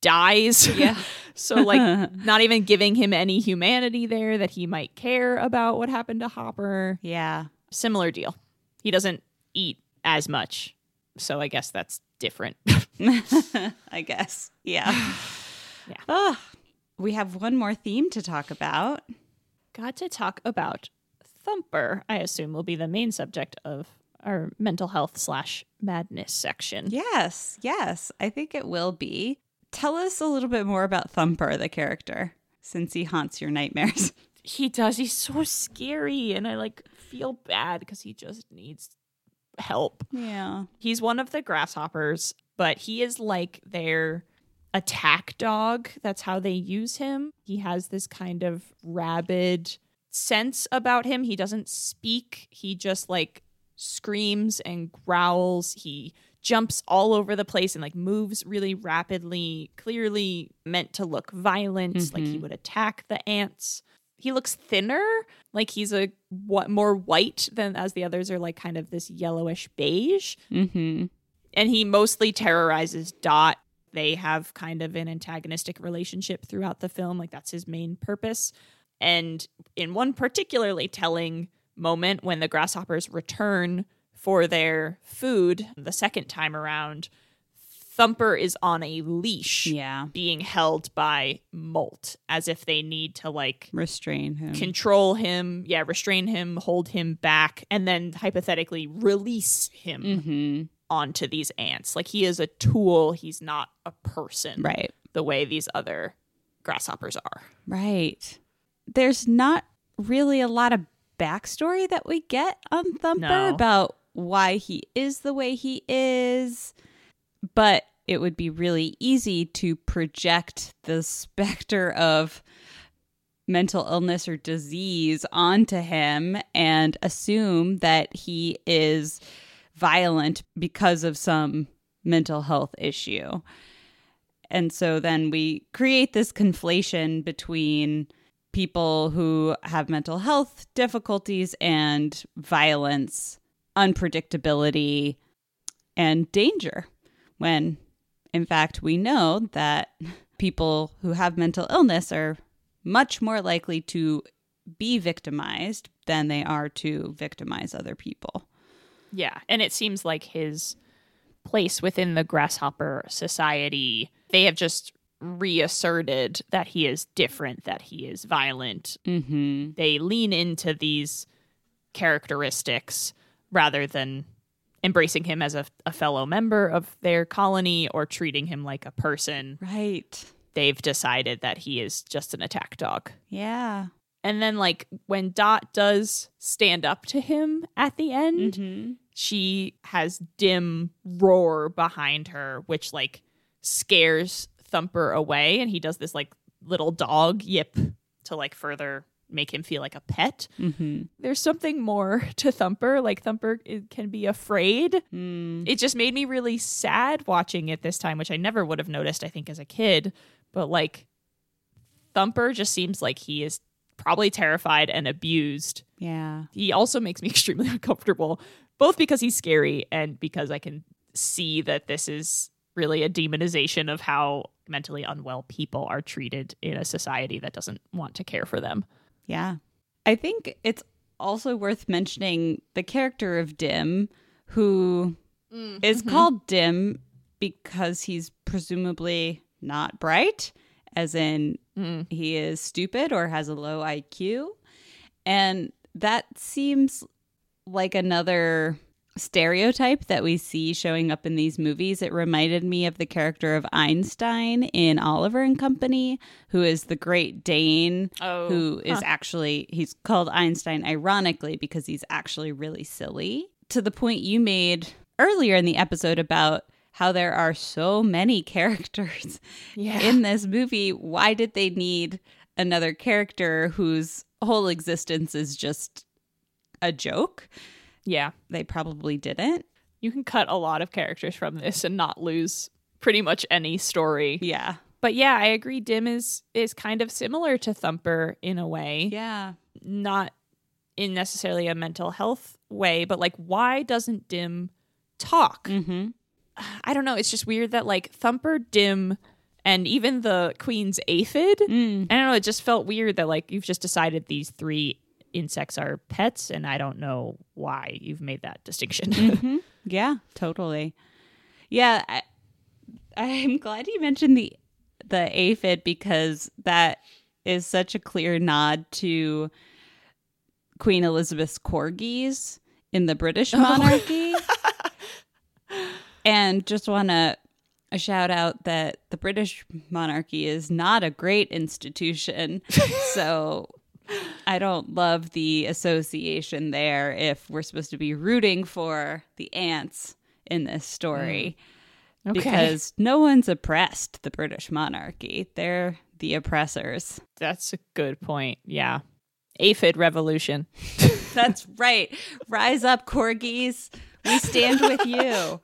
dies. Yeah. so like not even giving him any humanity there that he might care about what happened to Hopper. Yeah. Similar deal. He doesn't eat as much. So I guess that's different. I guess. Yeah. Yeah. Ugh. we have one more theme to talk about. got to talk about Thumper, I assume will be the main subject of our mental health slash madness section. Yes. Yes. I think it will be. Tell us a little bit more about Thumper, the character, since he haunts your nightmares. He does. He's so scary, and I like feel bad because he just needs help. Yeah. He's one of the grasshoppers, but he is like their attack dog. That's how they use him. He has this kind of rabid sense about him. He doesn't speak, he just like screams and growls. He jumps all over the place and like moves really rapidly, clearly meant to look violent, like he would attack the ants. He looks thinner, like he's a what more white than as the others are like kind of this yellowish beige Mm-hmm. and he mostly terrorizes Dot. They have kind of an antagonistic relationship throughout the film, like that's his main purpose. And in one particularly telling moment when the grasshoppers return for their food the second time around, Thumper is on a leash Yeah. being held by Molt as if they need to like Restrain him. control him, yeah, restrain him, hold him back, and then hypothetically release him mm-hmm. onto these ants. Like he is a tool, he's not a person. Right. The way these other grasshoppers are. Right. There's not really a lot of backstory that we get on Thumper No. about why he is the way he is, but it would be really easy to project the specter of mental illness or disease onto him and assume that he is violent because of some mental health issue. And so then we create this conflation between people who have mental health difficulties and violence, unpredictability, and danger. When in fact, we know that people who have mental illness are much more likely to be victimized than they are to victimize other people. Yeah. And it seems like his place within the grasshopper society, they have just reasserted that he is different, that he is violent. Mm-hmm. They lean into these characteristics rather than embracing him as a, a fellow member of their colony or treating him like a person. Right. They've decided that he is just an attack dog. Yeah. And then, like, when Dot does stand up to him at the end, Mm-hmm. she has dim roar behind her, which, like, scares Thumper away. And he does this, like, little dog yip to, like, further make him feel like a pet. Mm-hmm. There's something more to Thumper. Like Thumper can be afraid. Mm. It just made me really sad watching it this time, which I never would have noticed, I think, as a kid. But like Thumper just seems like he is probably terrified and abused. Yeah. He also makes me extremely uncomfortable, both because he's scary and because I can see that this is really a demonization of how mentally unwell people are treated in a society that doesn't want to care for them. Yeah. I think it's also worth mentioning the character of Dim, who is called Dim because he's presumably not bright, as in Mm. he is stupid or has a low IQ. And that seems like another stereotype that we see showing up in these movies. It reminded me of the character of Einstein in Oliver and Company, who is the great Dane Oh, who is actually he's called Einstein ironically because he's actually really silly. To the point you made earlier in the episode about how there are so many characters Yeah. in this movie, why did they need another character whose whole existence is just a joke? Yeah. They probably didn't. You can cut a lot of characters from this and not lose pretty much any story. Yeah. But yeah, I agree Dim is is kind of similar to Thumper in a way. Yeah. Not in necessarily a mental health way, but like why doesn't Dim talk? Mm-hmm. I don't know, it's just weird that like Thumper, Dim, and even the Queen's aphid, Mm. I don't know, it just felt weird that like you've just decided these three insects are pets and I don't know why you've made that distinction. hmm Yeah, totally. Yeah, I, I'm glad you mentioned the the aphid because that is such a clear nod to Queen Elizabeth's corgis in the British monarchy. and just want to a shout out that the British monarchy is not a great institution. so I don't love the association there if we're supposed to be rooting for the ants in this story mm. Okay. because no one's oppressed the British monarchy. They're the oppressors. That's a good point. Yeah. Aphid revolution. That's right. Rise up, corgis. We stand with you.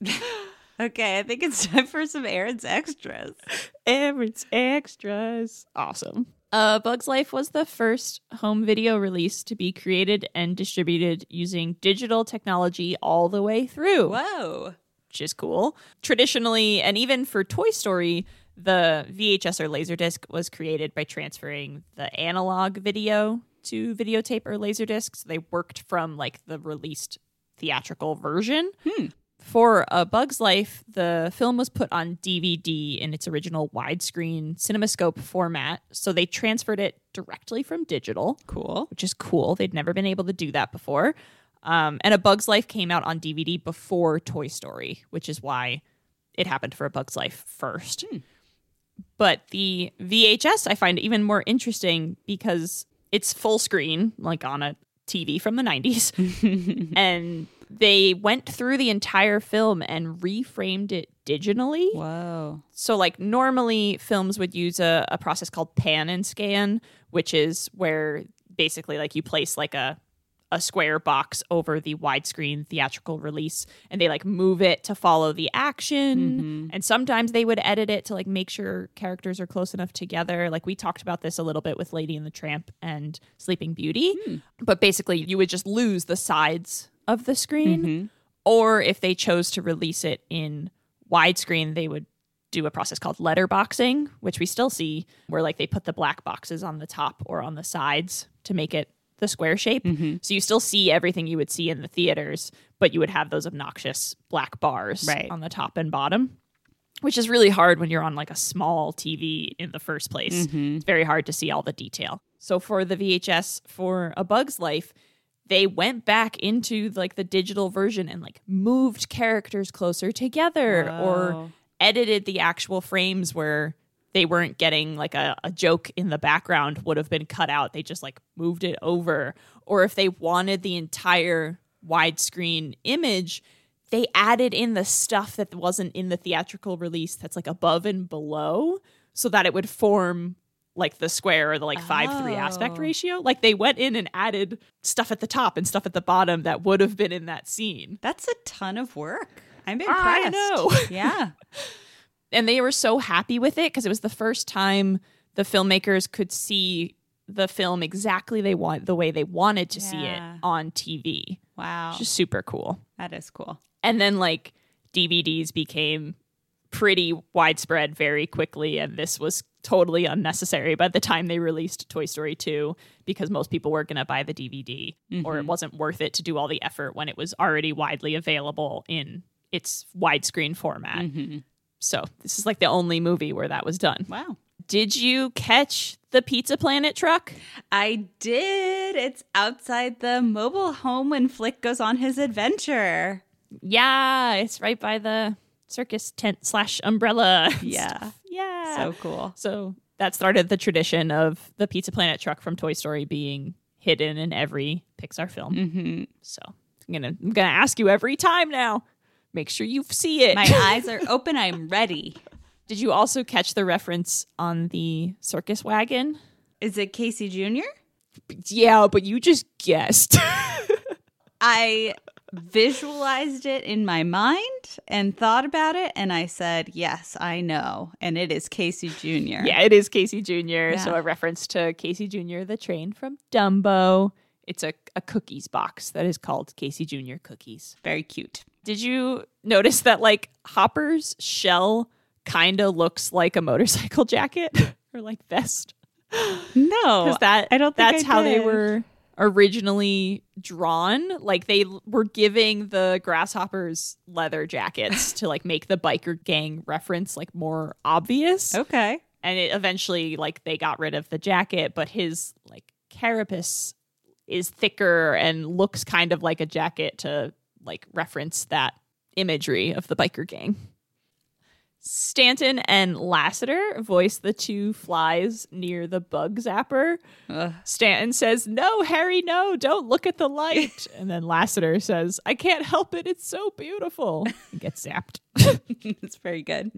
okay, I think it's time for some Aaron's extras. Everett's extras. Awesome. Uh, Bug's Life was the first home video release to be created and distributed using digital technology all the way through, Whoa. which is cool. Traditionally, and even for Toy Story, the VHS or Laserdisc was created by transferring the analog video to videotape or Laserdisc. So they worked from like the released theatrical version. For A Bug's Life, the film was put on DVD in its original widescreen CinemaScope format. So they transferred it directly from digital, Cool. which is cool. They'd never been able to do that before. Um, and A Bug's Life came out on DVD before Toy Story, which is why it happened for A Bug's Life first. But the VHS I find even more interesting because it's full screen, like on a TV from the 90s. and they went through the entire film and reframed it digitally. Whoa. So, like, normally films would use a, a process called pan and scan, which is where basically, like, you place like a a square box over the widescreen theatrical release and they like move it to follow the action. Mm-hmm. And sometimes they would edit it to like make sure characters are close enough together. Like we talked about this a little bit with lady and the tramp and sleeping beauty. Hmm. But basically you would just lose the sides of the screen mm-hmm. or if they chose to release it in widescreen they would do a process called letterboxing which we still see where like they put the black boxes on the top or on the sides to make it the square shape mm-hmm. so you still see everything you would see in the theaters but you would have those obnoxious black bars Right. on the top and bottom which is really hard when you're on like a small TV in the first place. Mm-hmm. It's very hard to see all the detail. So for the VHS for A Bug's Life, they went back into like the digital version and like moved characters closer together or edited the actual frames where they weren't getting like a, a joke in the background would have been cut out. They just like moved it over. Or if they wanted the entire widescreen image, they added in the stuff that wasn't in the theatrical release that's like above and below so that it would form like the square or the like five three aspect Oh. ratio. Like they went in and added stuff at the top and stuff at the bottom that would have been in that scene. That's a ton of work. I'm impressed. I know. Yeah. and they were so happy with it because it was the first time the filmmakers could see the film exactly they want the way they wanted to see it on TV. Wow. Which is super cool. that is cool. And then like DVDs became pretty widespread very quickly and this was totally unnecessary by the time they released Toy Story 2 because most people weren't going to buy the DVD or it mm-hmm. wasn't worth it to do all the effort when it was already widely available in its widescreen format. Mm-hmm. So, this is like the only movie where that was done. Wow. Did you catch the Pizza Planet truck? I did. It's outside the mobile home when Flick goes on his adventure. Yeah, it's right by the circus tent slash umbrella. Yeah. yeah. So cool. So that started the tradition of the Pizza Planet truck from Toy Story being hidden in every Pixar film. hmm So I'm gonna I'm gonna ask you every time now. Make sure you see it. My eyes are open. I'm ready. Did you also catch the reference on the circus wagon? Is it Casey Jr.? Yeah, but you just guessed. I visualized it in my mind and thought about it, and I said, Yes, I know. And it is Casey Jr. yeah, it is Casey Jr. So a reference to Casey Jr. the train from Dumbo. It's a, a cookies box that is called Casey Jr. cookies. Very cute. Did you notice that like Hopper's shell kind of looks like a motorcycle jacket or like vest? No. Because that I don't think that's I how they were originally drawn. Like they were giving the grasshoppers leather jackets to like make the biker gang reference like more obvious. Okay. And it eventually like they got rid of the jacket, but his like carapace is thicker and looks kind of like a jacket to like reference that imagery of the biker gang. Stanton and Lasseter voice the two flies near the bug zapper. Ugh. Stanton says, No, Harry, no, don't look at the light. and then Lasseter says, I can't help it. It's so beautiful. And gets zapped. it's very good.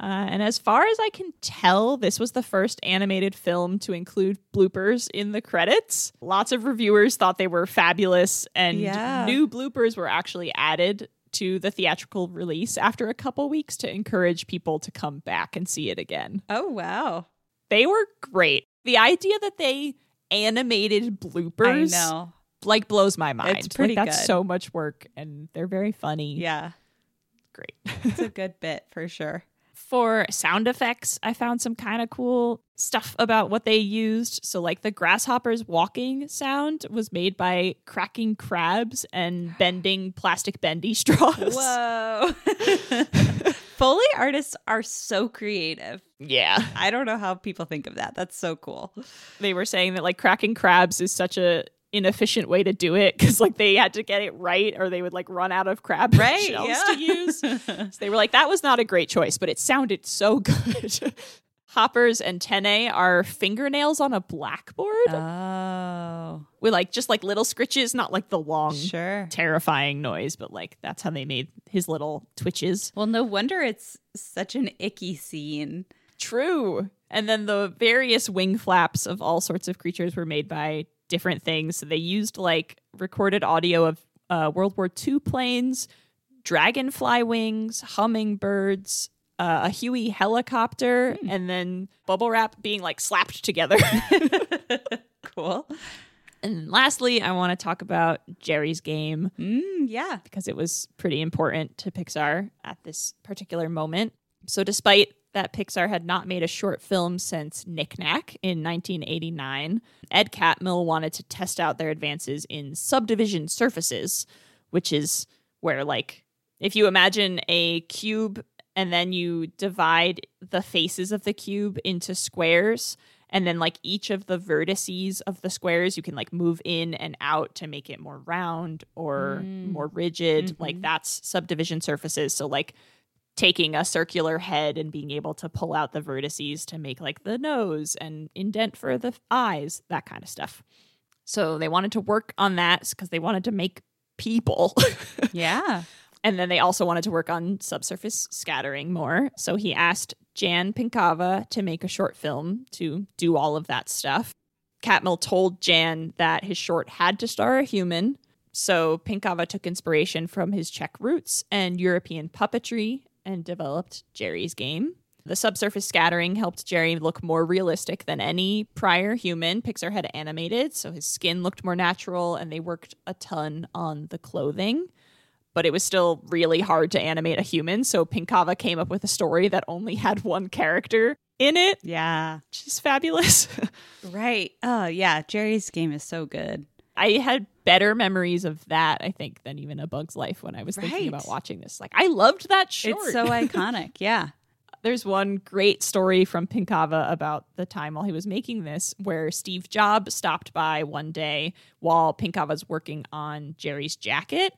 Uh, and as far as I can tell, this was the first animated film to include bloopers in the credits. Lots of reviewers thought they were fabulous, and Yeah. new bloopers were actually added to the theatrical release after a couple weeks to encourage people to come back and see it again. Oh, wow. They were great. The idea that they animated bloopers I know. like blows my mind. It's pretty like, that's good. so much work, and they're very funny. Yeah. great. It's a good bit for sure. For sound effects, I found some kind of cool stuff about what they used. So, like the grasshoppers walking sound was made by cracking crabs and bending plastic bendy straws. Whoa. Foley artists are so creative. Yeah. I don't know how people think of that. That's so cool. They were saying that like cracking crabs is such a inefficient way to do it because like they had to get it right or they would like run out of crab Right, shells yeah. to use. so they were like, that was not a great choice, but it sounded so good. Hopper's and antennae are fingernails on a blackboard Oh, with like just like little scritches, not like the long sure. terrifying noise, but like that's how they made his little twitches. Well, no wonder it's such an icky scene. True. And then the various wing flaps of all sorts of creatures were made by different things. So they used like recorded audio of uh, World War II planes, dragonfly wings, hummingbirds, uh, a Huey helicopter, and then bubble wrap being like slapped together. Cool. and lastly, I want to talk about Geri's game. Mm, yeah. because it was pretty important to Pixar at this particular moment. So, despite that Pixar had not made a short film since Knick Knack in 1989, Ed Catmull wanted to test out their advances in subdivision surfaces, which is where, like, if you imagine a cube and then you divide the faces of the cube into squares, and then like each of the vertices of the squares you can like move in and out to make it more round or mm. more rigid. Like mm-hmm. that's subdivision surfaces. So like taking a circular head and being able to pull out the vertices to make like the nose and indent for the eyes that kind of stuff so they wanted to work on that because they wanted to make people Yeah. And then they also wanted to work on subsurface scattering more. So he asked Jan Pinkava to make a short film to do all of that stuff. Catmull told Jan that his short had to star a human. So Pinkava took inspiration from his Czech roots and European puppetry and developed Geri's game. The subsurface scattering helped Geri look more realistic than any prior human Pixar had animated. So his skin looked more natural, and they worked a ton on the clothing. But it was still really hard to animate a human. So Pinkava came up with a story that only had one character in it, Yeah. which is fabulous. Right. Oh, yeah. Geri's game is so good. I had better memories of that, I think, than even A Bug's Life when I was thinking about watching this. Like, I loved that short. It's so iconic. Yeah. There's one great story from Pinkava about the time while he was making this, where Steve Jobs stopped by one day while Pinkava's working on Geri's jacket.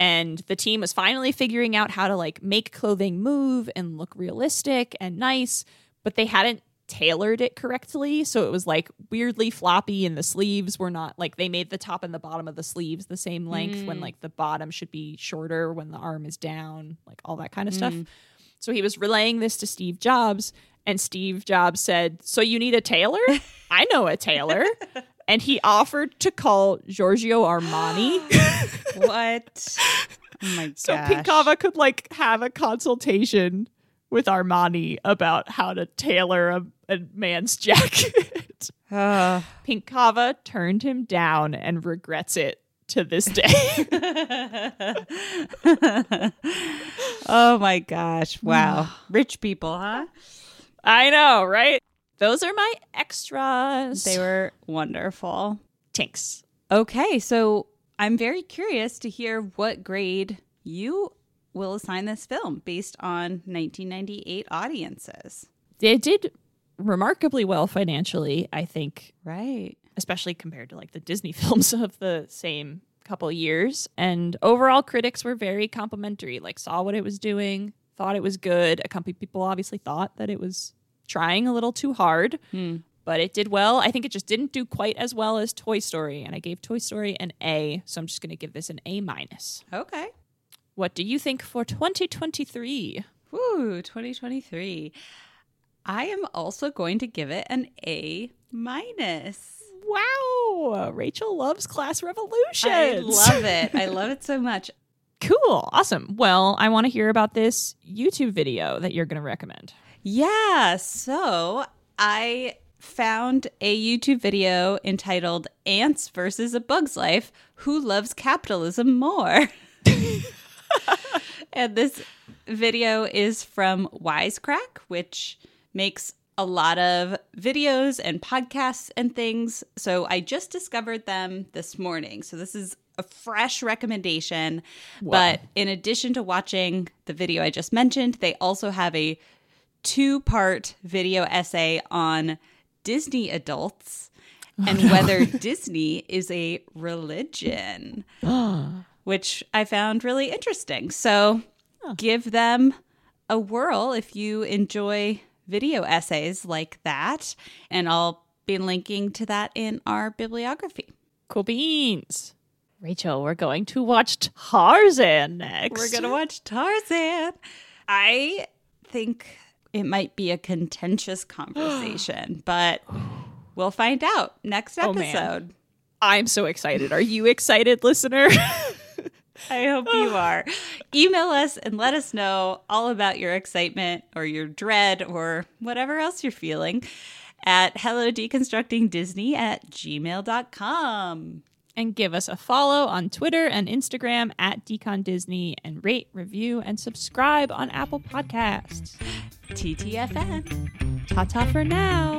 And the team was finally figuring out how to like make clothing move and look realistic and nice, but they hadn't tailored it correctly. So it was like weirdly floppy, and the sleeves were not like they made the top and the bottom of the sleeves the same length when mm. like the bottom should be shorter when the arm is down, like all that kind of stuff. Mm. So he was relaying this to Steve Jobs, and Steve Jobs said, So you need a tailor? I know a tailor. and he offered to call Giorgio Armani What? Oh my so gosh. Pinkava could like have a consultation with Armani about how to tailor a, a man's jacket. Ah. Ugh. Pinkava turned him down and regrets it to this day. oh my gosh. Wow. Ah. Rich people, huh? I know, right? Those are my extras. They were wonderful. tinks. Okay, so I'm very curious to hear what grade you will assign this film based on 1998 audiences. It did remarkably well financially, I think, Right. especially compared to like the Disney films of the same couple years. And overall, critics were very complimentary, like, saw what it was doing, thought it was good. A couple people obviously thought that it was trying a little too hard, hmm. but it did well. I think it just didn't do quite as well as Toy Story. And I gave Toy Story an A, so I'm just going to give this an A minus. Okay. What do you think for 2023? Woo, 2023. I am also going to give it an A minus. Wow, Rachel loves Class Revolution. I love it. I love it so much. Cool. Awesome. Well, I want to hear about this YouTube video that you're going to recommend. Yeah, so I found a YouTube video entitled Ants versus a Bug's Life Who Loves Capitalism More? and this video is from Wisecrack, which makes a lot of videos and podcasts and things. So I just discovered them this morning. So this is a fresh recommendation. But in addition to watching the video I just mentioned, they also have a two part video essay on Disney adults and whether Disney is a religion, which I found really interesting. So give them a whirl if you enjoy video essays like that. And I'll be linking to that in our bibliography. Cool beans. Rachel, we're going to watch Tarzan next. We're going to watch Tarzan. I think it might be a contentious conversation, but we'll find out next Oh, episode. I'm so excited. Are you excited, listener? I hope you are. Email us and let us know all about your excitement or your dread or whatever else you're feeling at hello deconstructing disney at gmail.com. and give us a follow on Twitter and Instagram at Decon Disney and rate, review, and subscribe on Apple Podcasts. TTFN. Ta ta for now.